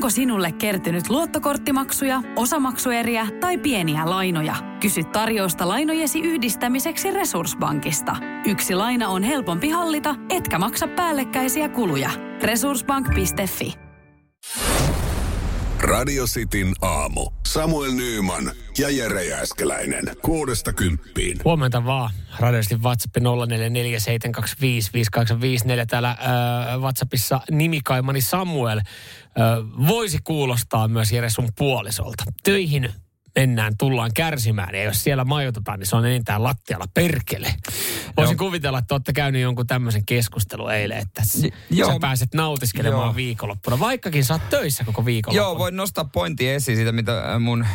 Onko sinulle kertynyt luottokorttimaksuja, osamaksueriä tai pieniä lainoja? Kysy tarjousta lainojesi yhdistämiseksi Resurssbankista. Yksi laina on helpompi hallita, etkä maksa päällekkäisiä kuluja. Resurssbank.fi Radio Cityn aamu. Samuel Nyyman ja Jere Jääskeläinen. Kuudesta kymppiin. Huomenta vaan. Radiosti WhatsApp 0447255854. Täällä äh, WhatsAppissa nimikaimani Samuel voisi kuulostaa myös Jere sun puolisolta. Töihin mennään, tullaan kärsimään. Ja jos siellä majoitutaan, niin se on enintään lattialla perkele. Voisin Joo. kuvitella, että olette käynyt jonkun tämmöisen keskustelun eilen, että joo. sä pääset nautiskelemaan Joo. viikonloppuna. Vaikkakin sä oot töissä koko viikonloppuna. Joo, voin nostaa pointti esiin siitä, mitä mun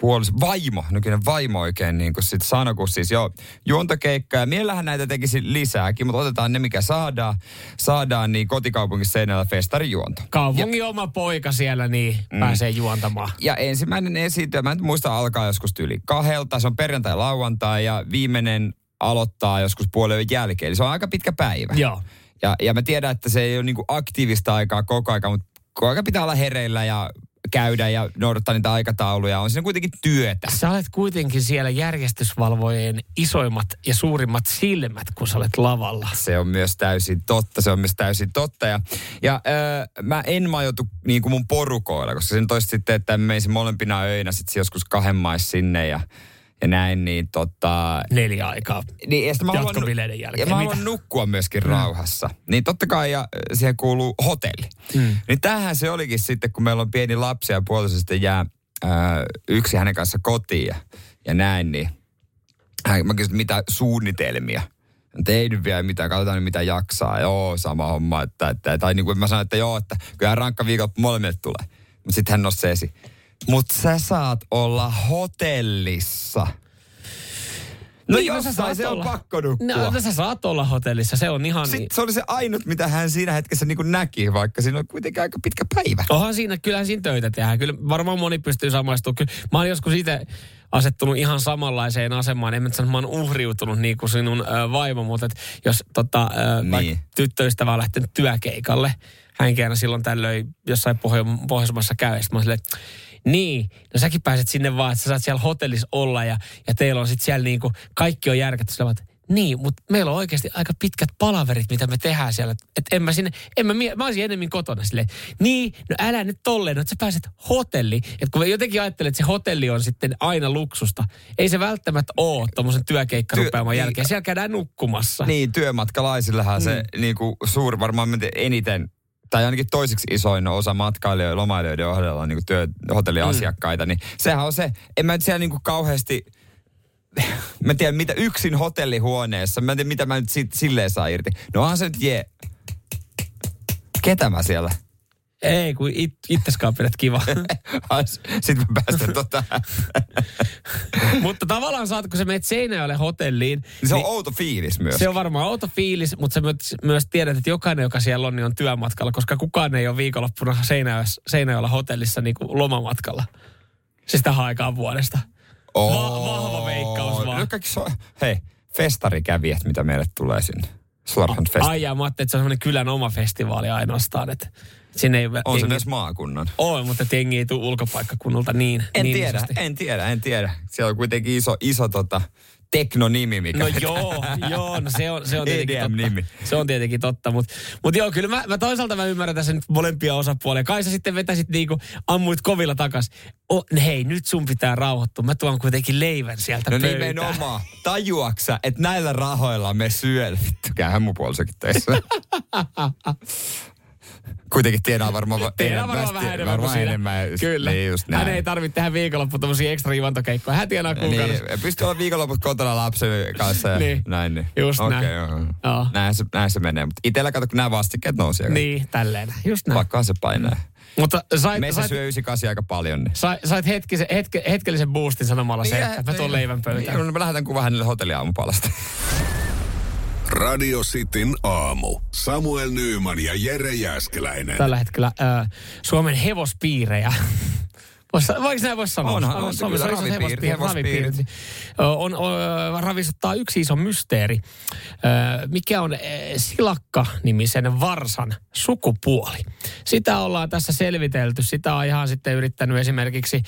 puolis, vaimo, nykyinen vaimo oikein niin kuin sit sanoi, kun siis joo, juontokeikkaa. Mielellähän näitä tekisi lisääkin, mutta otetaan ne, mikä saadaan. Saadaan niin kotikaupungissa seinällä festarijuonto. Kaupungin oma poika siellä, niin mm. pääsee juontamaan. Ja ensimmäinen esitys, mä en muista, alkaa joskus yli kahdelta. Se on perjantai lauantai ja viimeinen aloittaa joskus puolen jälkeen. Eli se on aika pitkä päivä. Joo. Ja, ja mä tiedän, että se ei ole niinku aktiivista aikaa koko aika, mutta koko aika pitää olla hereillä ja käydä ja noudattaa niitä aikatauluja. On siinä kuitenkin työtä. Sä olet kuitenkin siellä järjestysvalvojen isoimmat ja suurimmat silmät, kun sä olet lavalla. Se on myös täysin totta, se on myös täysin totta. Ja, ja öö, mä en majoitu niin kuin mun porukoilla, koska sen toisi sitten, että menisin molempina öinä sitten joskus kahden mais sinne ja, ja näin, niin tota... Neljä aikaa. Niin, ja mä haluan, Jatkobileiden jälkeen. ja mä Mitä? haluan nukkua myöskin rauhassa. Niin totta kai ja siihen kuuluu hotelli. Mm. Niin tämähän se olikin sitten, kun meillä on pieni lapsi ja puoliso sitten jää ää, yksi hänen kanssa kotiin ja, ja näin, niin hän, mä kysyin, mitä suunnitelmia. Ei nyt vielä mitään, katsotaan nyt mitä jaksaa. Joo, sama homma. Että, että, tai niin kuin mä sanoin, että joo, että kyllä rankka viikon molemmille tulee. Mutta sitten hän nosti esiin. Mutta sä saat olla hotellissa. No, Niin, no sä jossain saat se on olla. pakko nukkua. No, sä saat olla hotellissa, se on ihan niin. Sitten se oli se ainut, mitä hän siinä hetkessä niin kuin näki, vaikka siinä oli kuitenkin aika pitkä päivä. Onhan siinä, kyllähän siinä töitä tehdään. Kyllä varmaan moni pystyy samaistumaan. Kyllä, mä oon joskus itse asettunut ihan samanlaiseen asemaan. En mä sano, että mä oon uhriutunut niin kuin sinun ö, vaimo, mutta et jos tota, ö, Niin. tyttöystävä on lähtenyt työkeikalle, hänkin aina silloin tällöin jossain Pohjo- Pohjoismaassa käy, mä silleen, niin, no säkin pääset sinne vaan, että sä saat siellä hotellissa olla ja, ja teillä on sitten siellä niinku, kaikki on järkätty. Sillä vaan, että niin, mutta meillä on oikeasti aika pitkät palaverit, mitä me tehdään siellä. Että en mä sinne, en mä, mä olisin enemmän kotona silleen, niin, no älä nyt tolleen, no, että sä pääset hotelliin. Että kun mä jotenkin ajattelen, että se hotelli on sitten aina luksusta. Ei se välttämättä ole tuommoisen työkeikkarupeaman Työ- jälkeen. niin. Siellä käydään nukkumassa. Niin, työmatkalaisillahan se niin kuin suuri, varmaan eniten, tai ainakin toiseksi isoin osa matkailijoiden ja lomailijoiden ohjelma on niin työ, hotelliasiakkaita, niin sehän on se, en mä nyt siellä niin kuin kauheasti, mä en tiedä mitä yksin hotellihuoneessa, mä en tiedä mitä mä nyt sit, silleen saa irti. No onhan se nyt jee. Ketä mä siellä? Ei, kun it, itseskaan pidät kiva. Sitten mä päästän tota. mutta tavallaan saat, kun sä menet Seinäjoelle hotelliin, Niin se on outo fiilis myös. Se on varmaan outo fiilis, mutta sä myös, myös tiedät, että jokainen, joka siellä on, niin on työmatkalla, koska kukaan ei ole viikonloppuna Seinäjoella, hotellissa niin kuin lomamatkalla. Siis tähän aikaan vuodesta. Va- vahva veikkaus vaan. No kaikki so, hei, festarikävijät, mitä meille tulee sinne. Slarhan fest. Ai jaa, mä ajattelin, että se on semmoinen kylän oma festivaali ainoastaan, että sinne ei On se jengi- myös maakunnan. on, mutta et jengi ei tule ulkopaikkakunnalta niin. En niin tiedä, isosti. en tiedä, en tiedä. Siellä on kuitenkin iso, iso tota, teknonimi, mikä... No joo, joo, no se on, se on tietenkin totta. EDM-nimi. Se on tietenkin totta, mutta mut joo, kyllä mä, mä toisaalta mä ymmärrän tässä nyt molempia osapuolia. Kai sä sitten vetäsit niinku, ammuit kovilla takas. Oh, hei, nyt sun pitää rauhoittua. Mä tuon kuitenkin leivän sieltä No pöytään. nimenomaan. Tajuaksa, että näillä rahoilla me. Vittu, käyhän mun puolisokin töissä. Kuitenkin tiedää varmaan va- Tiedän varmaan vähän enemmän varmaan kuin sinä. enemmän. Kyllä. Niin just Hän näin. ei tarvitse tehdä viikonloppu tommosia ekstra juontokeikkoja. Hän tienaa kuukaudessa. Niin, pystyy olla viikonloput kotona lapsen kanssa ja Niin. näin. Niin. Just Okei, näin. joo. Joo. Näin, se, näin se menee. Mutta itellä kato, kun nämä vastikkeet aika- Niin, tälleen. Just näin. Pakkohan se painaa. Mutta sait, Meissä sait, syö 98 aika paljon. Niin. sait, sait hetkisen, hetke, hetkellisen boostin sanomalla se, että mä tuon leivän pöytään. Niin, mä lähetän kuvan hänelle hotelliaamupalasta. Radio Cityn aamu. Samuel Nyyman ja Jere Jääskeläinen. tällä hetkellä äh, Suomen hevospiirejä Vois, voiko näin voisi sanoa? Onhan, on se Suomessa on ravipiirit, hevospiirit, hevospiirit. On, on, ravisuttaa yksi iso mysteeri. Mikä on Silakka-nimisen varsan sukupuoli? Sitä ollaan tässä selvitelty. Sitä on ihan sitten yrittänyt esimerkiksi,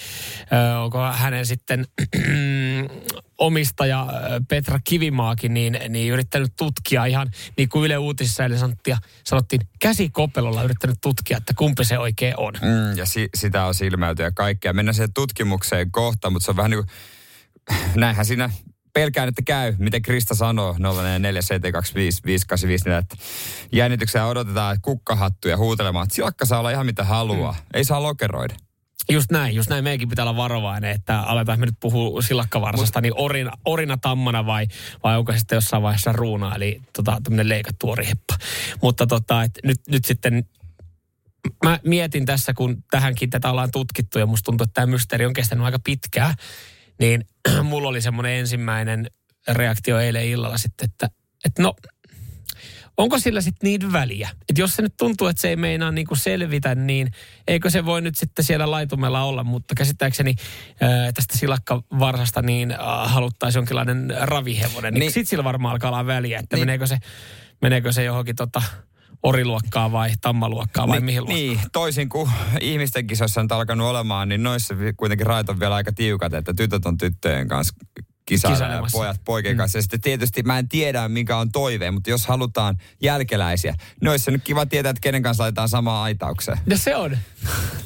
onko hänen sitten omistaja ö, Petra Kivimaakin, niin, niin yrittänyt tutkia ihan niin kuin Yle Uutisissa eilen sanottiin, sanottiin käsikopelolla yrittänyt tutkia, että kumpi se oikein on. Mm, ja si, sitä on silmäyty ja kaikkea. Mennään siihen tutkimukseen kohta, mutta se on vähän niin kuin, näinhän siinä pelkään, että käy, miten Krista sanoo 04725585, että jännityksellä odotetaan kukkahattuja huutelemaan, että silakka saa olla ihan mitä haluaa. Mm. Ei saa lokeroida. Just näin, just näin. Meidänkin pitää olla varovainen, että aletaan me nyt puhua silakkavarsasta, niin orina, orina tammana vai, vai onko se sitten jossain vaiheessa ruuna, eli tota, tämmöinen leikattu oriheppa. Mutta tota, et nyt, nyt sitten mä mietin tässä, kun tähänkin tätä ollaan tutkittu ja musta tuntuu, että tämä mysteeri on kestänyt aika pitkään, niin mulla oli semmoinen ensimmäinen reaktio eilen illalla sitten, että, että no, onko sillä sitten niin väliä? Että jos se nyt tuntuu, että se ei meinaa niinku selvitä, niin eikö se voi nyt sitten siellä laitumella olla? Mutta käsittääkseni ää, tästä silakkavarsasta niin äh, haluttaisiin jonkinlainen ravihevonen. Niin, Niin. sitten sillä varmaan alkaa olla väliä, että Niin. meneekö, se, meneekö se johonkin tota oriluokkaa vai tammaluokkaa vai niin, mihin luokkaan? Niin, toisin kuin ihmisten kisoissa on alkanut olemaan, niin noissa kuitenkin rajat on vielä aika tiukat, että tytöt on tyttöjen kanssa Kisailemassa. pojat poikien kanssa. Ja sitten tietysti mä en tiedä, mikä on toive, mutta jos halutaan jälkeläisiä, niin olisi se nyt kiva tietää, että kenen kanssa laitetaan samaan aitaukseen. No se on.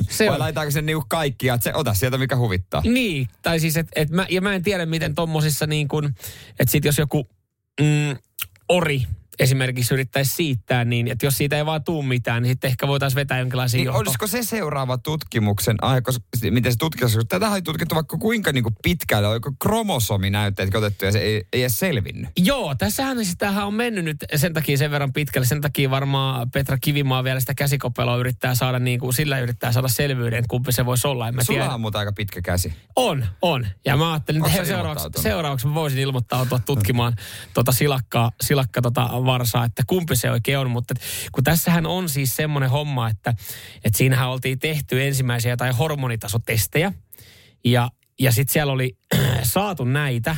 Se Vai on. laitaanko se niinku kaikkia, että se ota sieltä, mikä huvittaa. Niin, tai siis, et, et mä, ja mä en tiedä, miten tommosissa niin kuin, että sit jos joku mm, ori esimerkiksi yrittäisi siittää, niin että jos siitä ei vaan tuu mitään, niin sitten ehkä voitaisiin vetää jonkinlaisia Niin johto- olisiko se seuraava tutkimuksen koska miten se tutkimus, tätä on tutkittu vaikka kuinka niinku pitkälle, oliko kromosominäytteet otettu ja se ei, ei edes selvinnyt. Joo, tässähän siis tämähän on mennyt nyt sen takia sen verran pitkälle. Sen takia varmaan Petra Kivimaa vielä sitä käsikopeloa yrittää saada niin kuin, sillä yrittää saada selvyyden, kumpi se voisi olla. En mä Sulla tiedä. on muuten aika pitkä käsi. On, on. Ja mä ajattelin, että seuraavaksi, seuraavaksi mä voisin ilmoittautua tutkimaan tota silakkaa, silakka tota varsaa, että kumpi se oikein on. Mutta kun tässähän on siis semmoinen homma, että, että siinähän oltiin tehty ensimmäisiä jotain hormonitasotestejä. Ja, ja sitten siellä oli saatu näitä,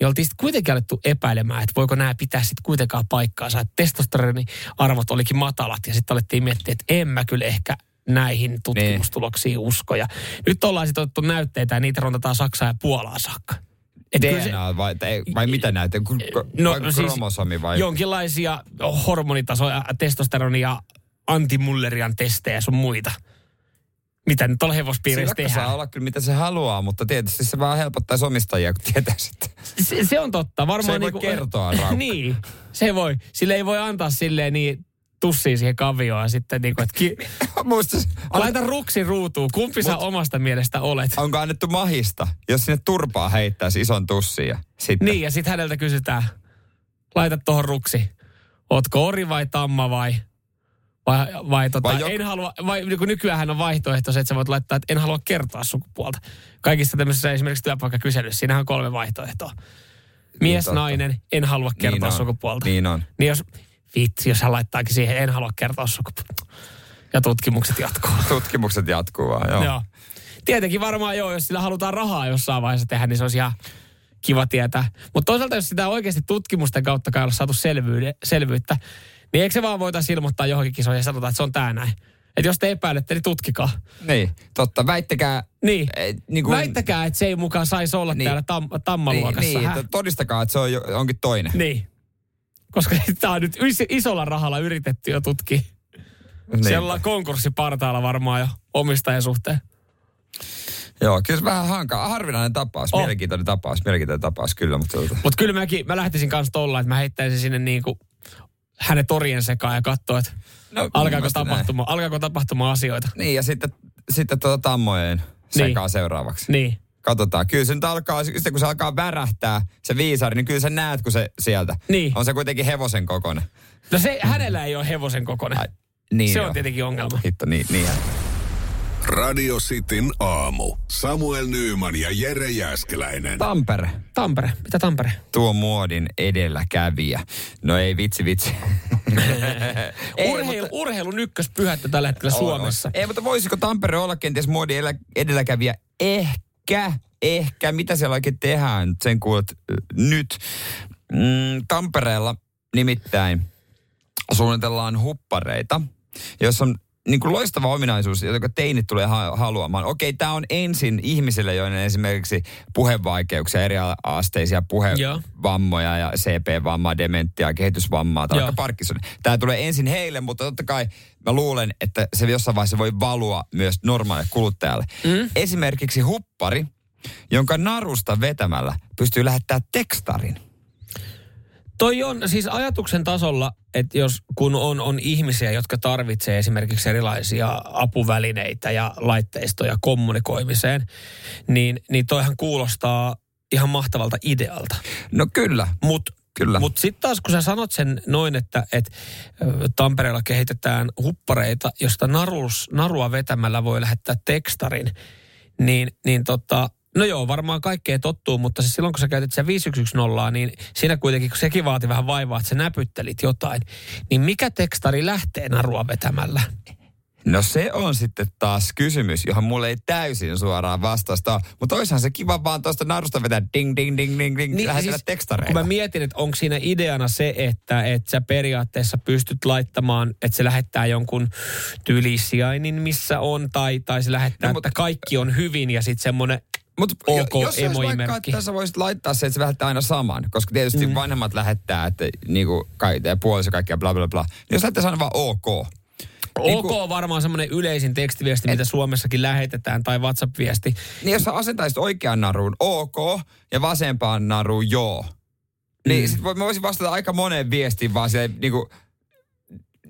niin oltiin sitten kuitenkin alettu epäilemään, että voiko nämä pitää sitten kuitenkaan paikkaansa. Että testosteroniarvot olikin matalat ja sitten alettiin miettiä, että en mä kyllä ehkä näihin tutkimustuloksiin usko. Ja nyt ollaan sitten otettu näytteitä ja niitä rontataan Saksaan ja Puolaan saakka. Et kyllä se- DNA vai, tai, vai mitä näitä? No, vai no siis kromosomi vai? jonkinlaisia hormonitasoja, testosteronia, antimullerian testejä sun muita. Mitä nyt tuolla hevospiireissä Silakka saa tehdään. olla kyllä mitä se haluaa, mutta tietysti se vaan helpottaisi omistajia, kun tietää sitten. Se, se on totta. Varmaan Se ei voi niinku- kertoa, Raukka. niin, se voi. Sille ei voi antaa silleen niin tussiin siihen kavioon ja sitten niin kuin, että ki- Muista, laita ruksi ruutuun. Kumpi sä omasta mielestä olet? onko annettu mahista, jos sinne turpaa heittäisi ison tussin ja sitten. Niin, ja sitten häneltä kysytään, laita tuohon ruksi. Ootko ori vai tamma vai... Vai, vai, tota, Vai jok- en halua, vai niin kun nykyään on vaihtoehto se, että sä voit laittaa, että en halua kertoa sukupuolta. Kaikissa tämmöisissä esimerkiksi työpaikkakyselyssä, siinähän on kolme vaihtoehtoa. Mies, totta. nainen, en halua kertoa Niin on. sukupuolta. Niin on. Niin jos, vitsi, jos hän laittaakin siihen, en halua kertoa sukupuolta. Ja tutkimukset jatkuu. Tutkimukset jatkuu vaan, joo. Joo. Tietenkin varmaan joo, jos sillä halutaan rahaa jossain vaiheessa tehdä, niin se olisi ihan kiva tietää. Mutta toisaalta, jos sitä oikeasti tutkimusten kautta kai olla saatu selvyyde, selvyyttä, niin eikö se vaan voitaisiin ilmoittaa johonkin kisoihin ja sanotaan, että se on tää näin. Että jos te epäilette, niin tutkikaa. Niin, totta. Väittäkää... Niin. eh, niin kuin, Väittäkää, että se ei mukaan saisi olla Niin. täällä tam, niin, tammaluokassa. niin, Häh? että todistakaa, että se on jo, onkin toinen. niin. Koska tämä on nyt is- isolla rahalla yritetty jo tutkia. Niin. Siellä ollaan konkurssipartaalla varmaan jo omistajan suhteen. Joo, kyllä se vähän hankaa. Harvinainen tapaus, On. mielenkiintoinen tapaus, mielenkiintoinen tapaus kyllä, mutta tuota- Mutta kyllä mäkin, mä lähtisin kanssa tolla, että mä heittäisin sinne niinku hänen torien sekaan ja katsoa, että No, alkaako, näin. tapahtuma, alkaako tapahtumaan asioita. Niin, ja sitten, sitten tuota tammojen sekaa Niin. seuraavaksi. Niin. Katsotaan. Kyllä se nyt alkaa, sitten kun se alkaa värähtää, se viisari, niin kyllä sä näet, kun se sieltä. Niin. On se kuitenkin hevosen kokoinen. No se, hänellä ei ole hevosen kokoinen. Ai, niin se on tietenkin ongelma. Hitto, niin, niin. Radio Cityn aamu. Samuel Nyyman ja Jere Jäskeläinen. Tampere. Tampere. Mitä Tampere? Tuo muodin edelläkävijä. No ei vitsi vitsi. Ei, Urheilu, mutta- urheilun ykköspyhättö tällä hetkellä On, Suomessa. on. Ei, mutta voisiko Tampere olla kenties muodin edellä- edelläkävijä? Ehkä, ehkä. Mitä siellä oikein tehdään? Sen kuulet nyt. Mm, Tampereella nimittäin suunnitellaan huppareita, jossa on niin kuin loistava ominaisuus, joka teinit tulee ha- haluamaan. Okei, tämä on ensin ihmisille, joiden esimerkiksi puhevaikeuksia, eriasteisia puhevammoja ja CP-vammaa, dementtiaa, kehitysvammaa tai vaikka Parkinson. Tämä tulee ensin heille, mutta totta kai mä luulen, että se jossain vaiheessa voi valua myös normaalille kuluttajalle. Mm. Esimerkiksi huppari, jonka narusta vetämällä pystyy lähettämään tekstarin. Toi on siis ajatuksen tasolla, että jos kun on, on ihmisiä, jotka tarvitsee esimerkiksi erilaisia apuvälineitä ja laitteistoja kommunikoimiseen, niin, niin toihan kuulostaa ihan mahtavalta idealta. No kyllä, Mutta kyllä. Mutta sitten taas kun sä sanot sen noin, että et, Tampereella kehitetään huppareita, josta narus, narua vetämällä voi lähettää tekstarin, niin, niin tota, no joo, varmaan kaikkea tottuu, mutta siis silloin kun sä käytit sen 5110, niin siinä kuitenkin, kun sekin vaati vähän vaivaa, että sä näpyttelit jotain, niin mikä tekstari lähtee narua vetämällä? No se on sitten taas kysymys, johon mulle ei täysin suoraan vastausta. Mutta olisihan se kiva vaan tuosta narusta vetää ding, ding, ding, ding, ding, niin, lähetellä siis, tekstareita. Kun mä mietin, että onko siinä ideana se, että, että sä periaatteessa pystyt laittamaan, että se lähettää jonkun tyylisijainin, missä on, tai, tai se lähettää, No, no, mut- että kaikki on hyvin ja sitten semmoinen Mut OK jos se olisi vaikka, että sä voisit laittaa se, että se lähettää aina saman. Koska tietysti mm. vanhemmat lähettää, että niinku, kai, puoliso kaikkia bla bla bla. Niin jos lähettää aina vaan OK. Niin OK kun- on varmaan semmoinen yleisin tekstiviesti, mitä Suomessakin lähetetään, tai WhatsApp-viesti. Niin jos sä asentaisit oikean naruun OK ja vasempaan naruun joo. Niin mm. sit mä voisin vastata aika moneen viestiin vaan silleen niinku...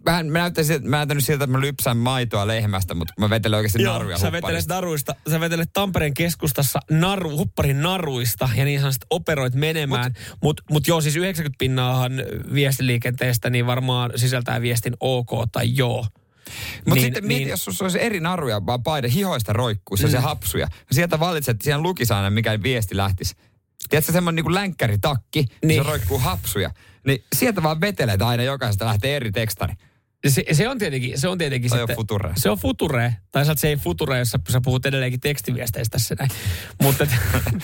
Vähän, mä näyttäisin, mä näyttänyt siltä, että mä lypsän maitoa lehmästä, mutta mä vetelen oikeasti naruja sä vetelet naruista, sä vetelet Tampereen keskustassa naru, hupparin naruista ja niin sanotusti operoit menemään. Mutta mut, mut joo, siis 90 pinnaahan viestiliikenteestä niin varmaan sisältää viestin OK tai joo. Mutta niin, sitten mieti, niin, jos sussa olisi eri naruja, vaan paide hihoista roikkuu, se, mm. se hapsuja. Ja sieltä valitset, että siellä lukisi aina, mikä viesti lähtisi. Tiedätkö, semmoinen niinku länkkäritakki. Niin. se roikkuu hapsuja. Niin sieltä vaan vetelet aina jokaisesta lähtee eri tekstari. Se, se on tietenkin, se on tietenkin Toi on sitten... future. Se on future. Tai se ei future, jos sä, sä puhut edelleenkin tekstiviesteistä tässä näin. Mutta et,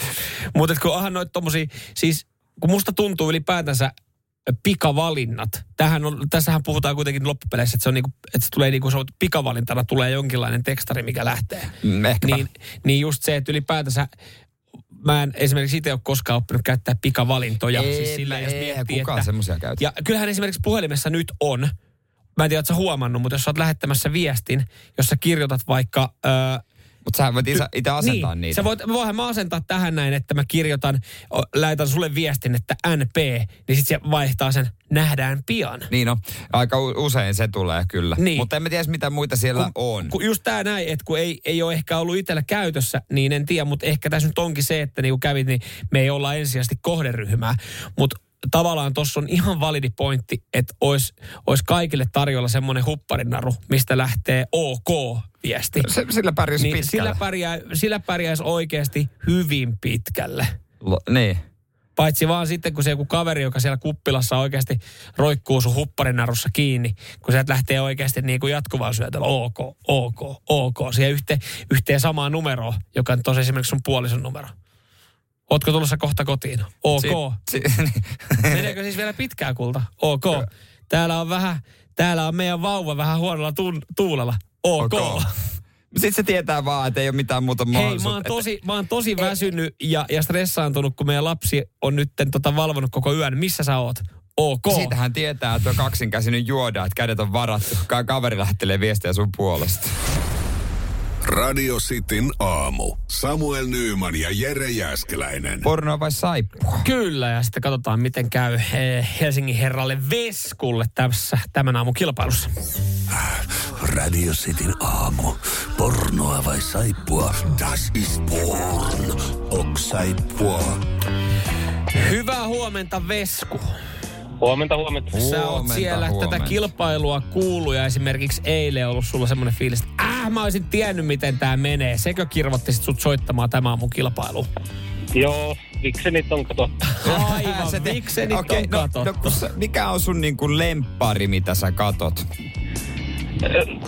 mut et kun onhan noit tommosia, siis kun musta tuntuu ylipäätänsä pikavalinnat. Tähän on, tässähän puhutaan kuitenkin loppupeleissä, että se, on niinku, että se tulee niinku, se on pikavalintana tulee jonkinlainen tekstari, mikä lähtee. Mm, ehkäpä. Niin, niin just se, että ylipäätänsä mä en esimerkiksi itse ole koskaan oppinut käyttää pikavalintoja. Ei, siis sillä, jos eihän miettii, kukaan että, semmosia käytä. ja kyllähän esimerkiksi puhelimessa nyt on, mä en tiedä, sä huomannut, mutta jos sä oot lähettämässä viestin, jos sä kirjoitat vaikka... Öö, Mutta sä voit itse, asentaa niin, niitä. Sä voit, voihan mä asentaa tähän näin, että mä kirjoitan, lähetän sulle viestin, että NP, niin sit se vaihtaa sen nähdään pian. Niin no, aika usein se tulee kyllä. Niin. Mutta en mä tiedä, mitä muita siellä on. Kun just tää näin, että kun ei, ei ole ehkä ollut itsellä käytössä, niin en tiedä, mutta ehkä tässä nyt onkin se, että niin kun kävit, niin me ei olla ensisijaisesti kohderyhmää. Mutta tavallaan tuossa on ihan validi pointti, että olisi olis kaikille tarjolla semmoinen hupparinaru, mistä lähtee OK-viesti. Se, sillä pärjäsi Niin pitkällä. sillä, pärjää, sillä pärjäisi oikeasti hyvin pitkälle. Lo, niin. Paitsi vaan sitten, kun se joku kaveri, joka siellä kuppilassa oikeasti roikkuu sun hupparinarussa kiinni, kun sieltä lähtee oikeasti niin kuin jatkuvaa syötellä OK, OK, OK, siihen yhteen, yhteen samaan numeroon, joka on tosi esimerkiksi sun puolison numero. Ootko tulossa kohta kotiin? OK. Si, si, niin. Meneekö siis vielä pitkää kulta? OK. Täällä on vähän, täällä on meidän vauva vähän huonolla tun, tuulella. OK. Ok. Sitten se tietää vaan, että ei ole mitään muuta Hei, mahdollisuutta. mä oon tosi, mä oon tosi väsynyt ja, ja stressaantunut, kun meidän lapsi on nyt tota valvonut koko yön. Missä sä oot? OK. Siitähän tietää, että on kaksinkäsinen juoda, että kädet on varattu. Ka- Kaveri lähettelee viestejä sun puolesta. Radio Cityn aamu. Samuel Nyyman ja Jere Jäskeläinen. Pornoa vai saippua? Kyllä, ja sitten katsotaan, miten käy eh, Helsingin herralle Veskulle tässä, tämän aamun kilpailussa. Radio Cityn aamu. Pornoa vai saippua? Das ist porn. Ok saippua. Hyvää huomenta, Vesku. Huomenta, huomenta. Sä oot Huomenta, siellä huomenta. tätä kilpailua kuullut ja esimerkiksi eilen ollut sulla semmoinen fiilis, että kyllähän mä olisin tiennyt, miten tämä menee. Sekö kirvotti sit sut soittamaan tämä aamun kilpailu? Joo, viksenit on kato. Aivan, Sä te- miksenit Okei, on no, katsottu. no, kun sä- mikä on sun niinku lemppari, mitä sä katot?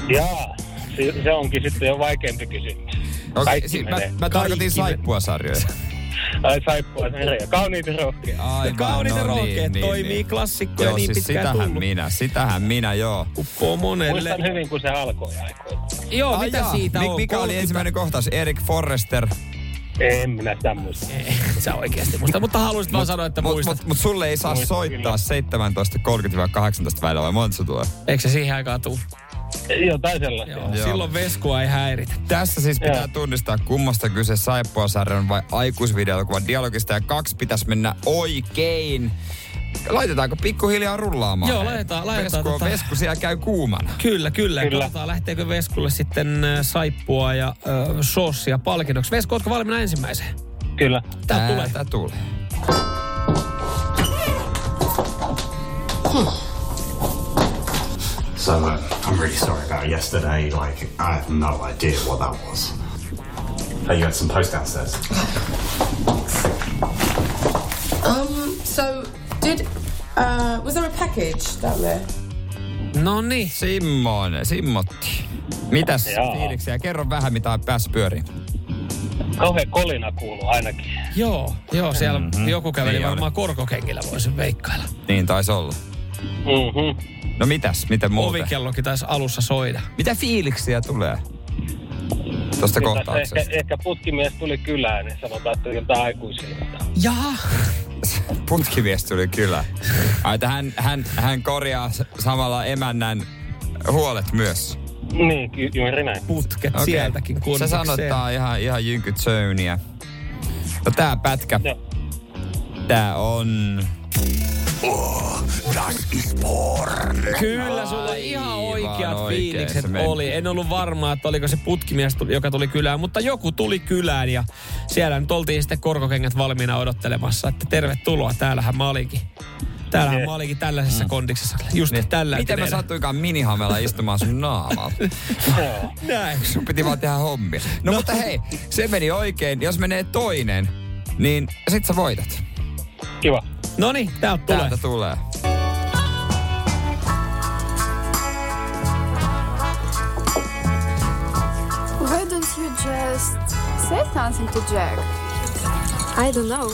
Jaa, se, se onkin sitten jo vaikeampi kysymys. Okei, Kaikki si- mä, mä tarkoitin Kaikki me- saippuasarjoja. Ai saippua, se kauniit ja rohkeat. Aivan, Kauniit ja no rohkeat niin, toimii niin. klassikkoja Joo, niin siis pitkään sitähän tullut. minä, sitähän minä, joo. Uppoo monelle. Muistan hyvin, kun se alkoi aikoina. Joo, Ai mitä jaa, siitä mi- on? Mikä oli 30 ensimmäinen kohtaus? Erik Forrester. En minä sitä muista. Ei, sä oikeasti muista, mutta haluaisit vaan sanoa, että muistat. mut, mut sulle ei saa Muistan soittaa kyllä. 17.30-18 välillä, vai monta se tulee? Eikö se siihen aikaan tuu? Jotain sellaista. Joo. Joo. Silloin veskua ei häiritä. Tässä siis pitää Joo. tunnistaa, kummasta kyse saippuasarjan vai aikuisvideokuvan dialogista, ja kaksi pitäisi mennä oikein. Laitetaanko pikkuhiljaa rullaamaan? Joo, laitetaan- laitetaan Vesku, tota- vesku siellä käy kuumana. Kyllä, kyllä. Kyllä. Katsotaan, lähteekö Veskulle sitten saippua ja äh, sossia palkinnoksi. Vesku, ootko valmiina ensimmäiseen? Kyllä. Tää tulee. Tää tulee. So uh, I'm really sorry about yesterday. Like I have no idea what that was. Hey, you got some post downstairs. Um, so did uh was there a package down there? No niin. Simmonen, Simmotti. Mitäs Jaa. fiiliksiä? Kerro vähän, mitä on päässyt pyöriin. Kauhean kolina kuuluu ainakin. Joo, joo, siellä mm-hmm. joku käveli Niin oli. varmaan korkokengillä, voisin veikkailla. Niin taisi olla. Mhm. No mitäs, miten muuten? Ovikellokin taisi alussa soida. Mitä fiiliksiä tulee tuosta kohtauksesta? Ehkä, ehkä putkimies tuli kylään, niin sanotaan, että jotain aikuisilta. Jaa. Putkimies tuli kyllä. Ai, että hän, hän, hän korjaa samalla emännän huolet myös. Niin, ky- juuri näin. Putket Okei. sieltäkin Sä kunnikseen. sanot, että tää on ihan, ihan jynkytsöyniä. No tää pätkä, Joo. tää on... Oh, das ist porn. Kyllä, sulla ihan Aivan oikeat fiilikset meni. oli. En ollut varma, että oliko se putkimies, joka tuli kylään, mutta joku tuli kylään ja siellä nyt oltiin sitten korkokengät valmiina odottelemassa, että tervetuloa. Täällähän mä olinkin. Täällähän mä olinkin tällaisessa kondiksessa. Just tällä Niin. Miten mä sattuinkaan minihamella istumaan sun naamalla? Joo. Näin. Sun piti vaan tehdä hommia. No, no mutta hei, se meni oikein. Jos menee toinen, niin sit sä voitat. Kiva. No niin, täältä tulee. Täältä tulee. Why don't you just say something to Jack? I don't know.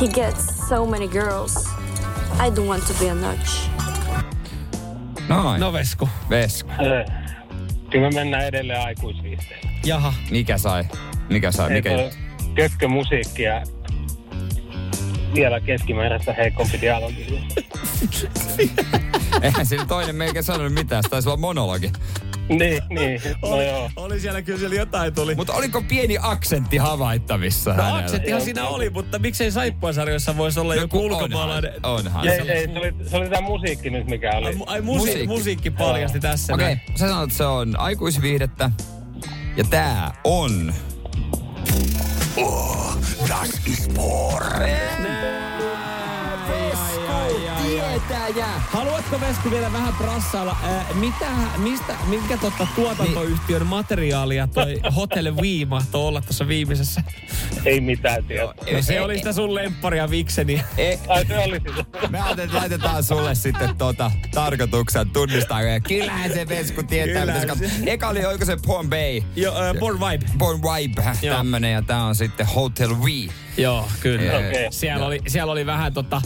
He gets so many girls. I don't want to be a notch. Noin. No Vesku. Vesku. Kyllä me mennään edelleen aikuisviihteelle. Jaha. Mikä sai? Mikä sai? Mikä Eikö juttu? Kökkömusiikki ja vielä keskimääräistä heikompi dialogi. Eihän sillä toinen meikä sanonut mitään. Se taisi olla monologi. niin, niin. No joo. Oli siellä kyllä siellä jotain tuli. Mutta oliko pieni aksentti havaittavissa No hänellä? aksenttihan siinä oli, mutta miksei saippuasarjoissa voisi olla No, joku ulkomaalainen. Onhan, onhan. Ei, ei, se oli, se oli tämä musiikki nyt, mikä oli. Ai, mu- ai musiikki, Musiikki. musiikki paljasti tässä. Okei, okay, sä sanot, että se on aikuisviihdettä. Ja tää on... Oh, das ist porn. Tietäjä! Haluatko Vesku vielä vähän prassailla, ää, mitä, mistä, minkä totta tuotantoyhtiön materiaalia toi Hotel Wii mahtoi olla tuossa viimeisessä? Ei mitään tietoa. No se oli sitä sun lempparia Vikseni. E, Ai se oli sitä. me ajattelin, että laitetaan sulle sitten tota tarkoituksen tunnistaa. Ja Kyllähän se Vesku tietää. Eka oli oiko se Porn Bay? Jo, äh, Born Vibe. Born Vibe, tämmönen. Ja tää on sitten Hotel Wii. Joo, kyllä. Okei. Siellä, oli, siellä oli vähän tota,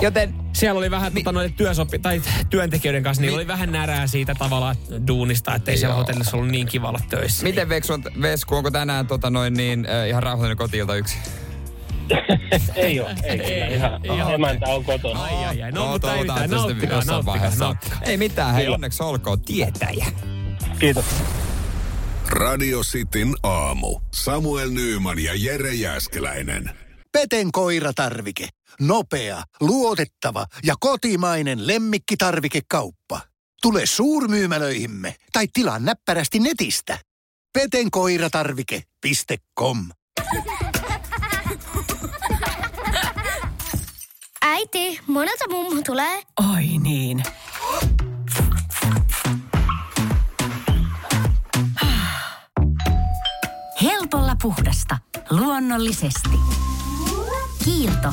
Joten siellä oli vähän tota, noiden työsopi, tai työntekijöiden kanssa, niin oli vähän närää siitä tavallaan duunista, että ei siellä Joo. hotellissa ollut niin kiva olla töissä. miten Vesku, on, Vesku onko tänään tota noin niin, äh, ihan rauhallinen kotiilta yksi? ei ole, ei kyllä. Ihan, ihan emäntä on kotona. Ai, ai, ai. No, mutta ei mitään. että se sitten Nauttikaa, nauttikaa, vaiheessa. nauttikaa. Ei mitään, hei onneksi olkoon tietäjä. Kiitos. Radio Cityn aamu. Samuel Nyyman ja Jere Jäskeläinen. Peten koiratarvike. Nopea, luotettava ja kotimainen lemmikkitarvikekauppa. Tule suurmyymälöihimme tai tilaa näppärästi netistä. petenkoiratarvike.com Äiti, monelta mummu tulee. Oi niin. Helpolla puhdasta. Luonnollisesti. Kiilto.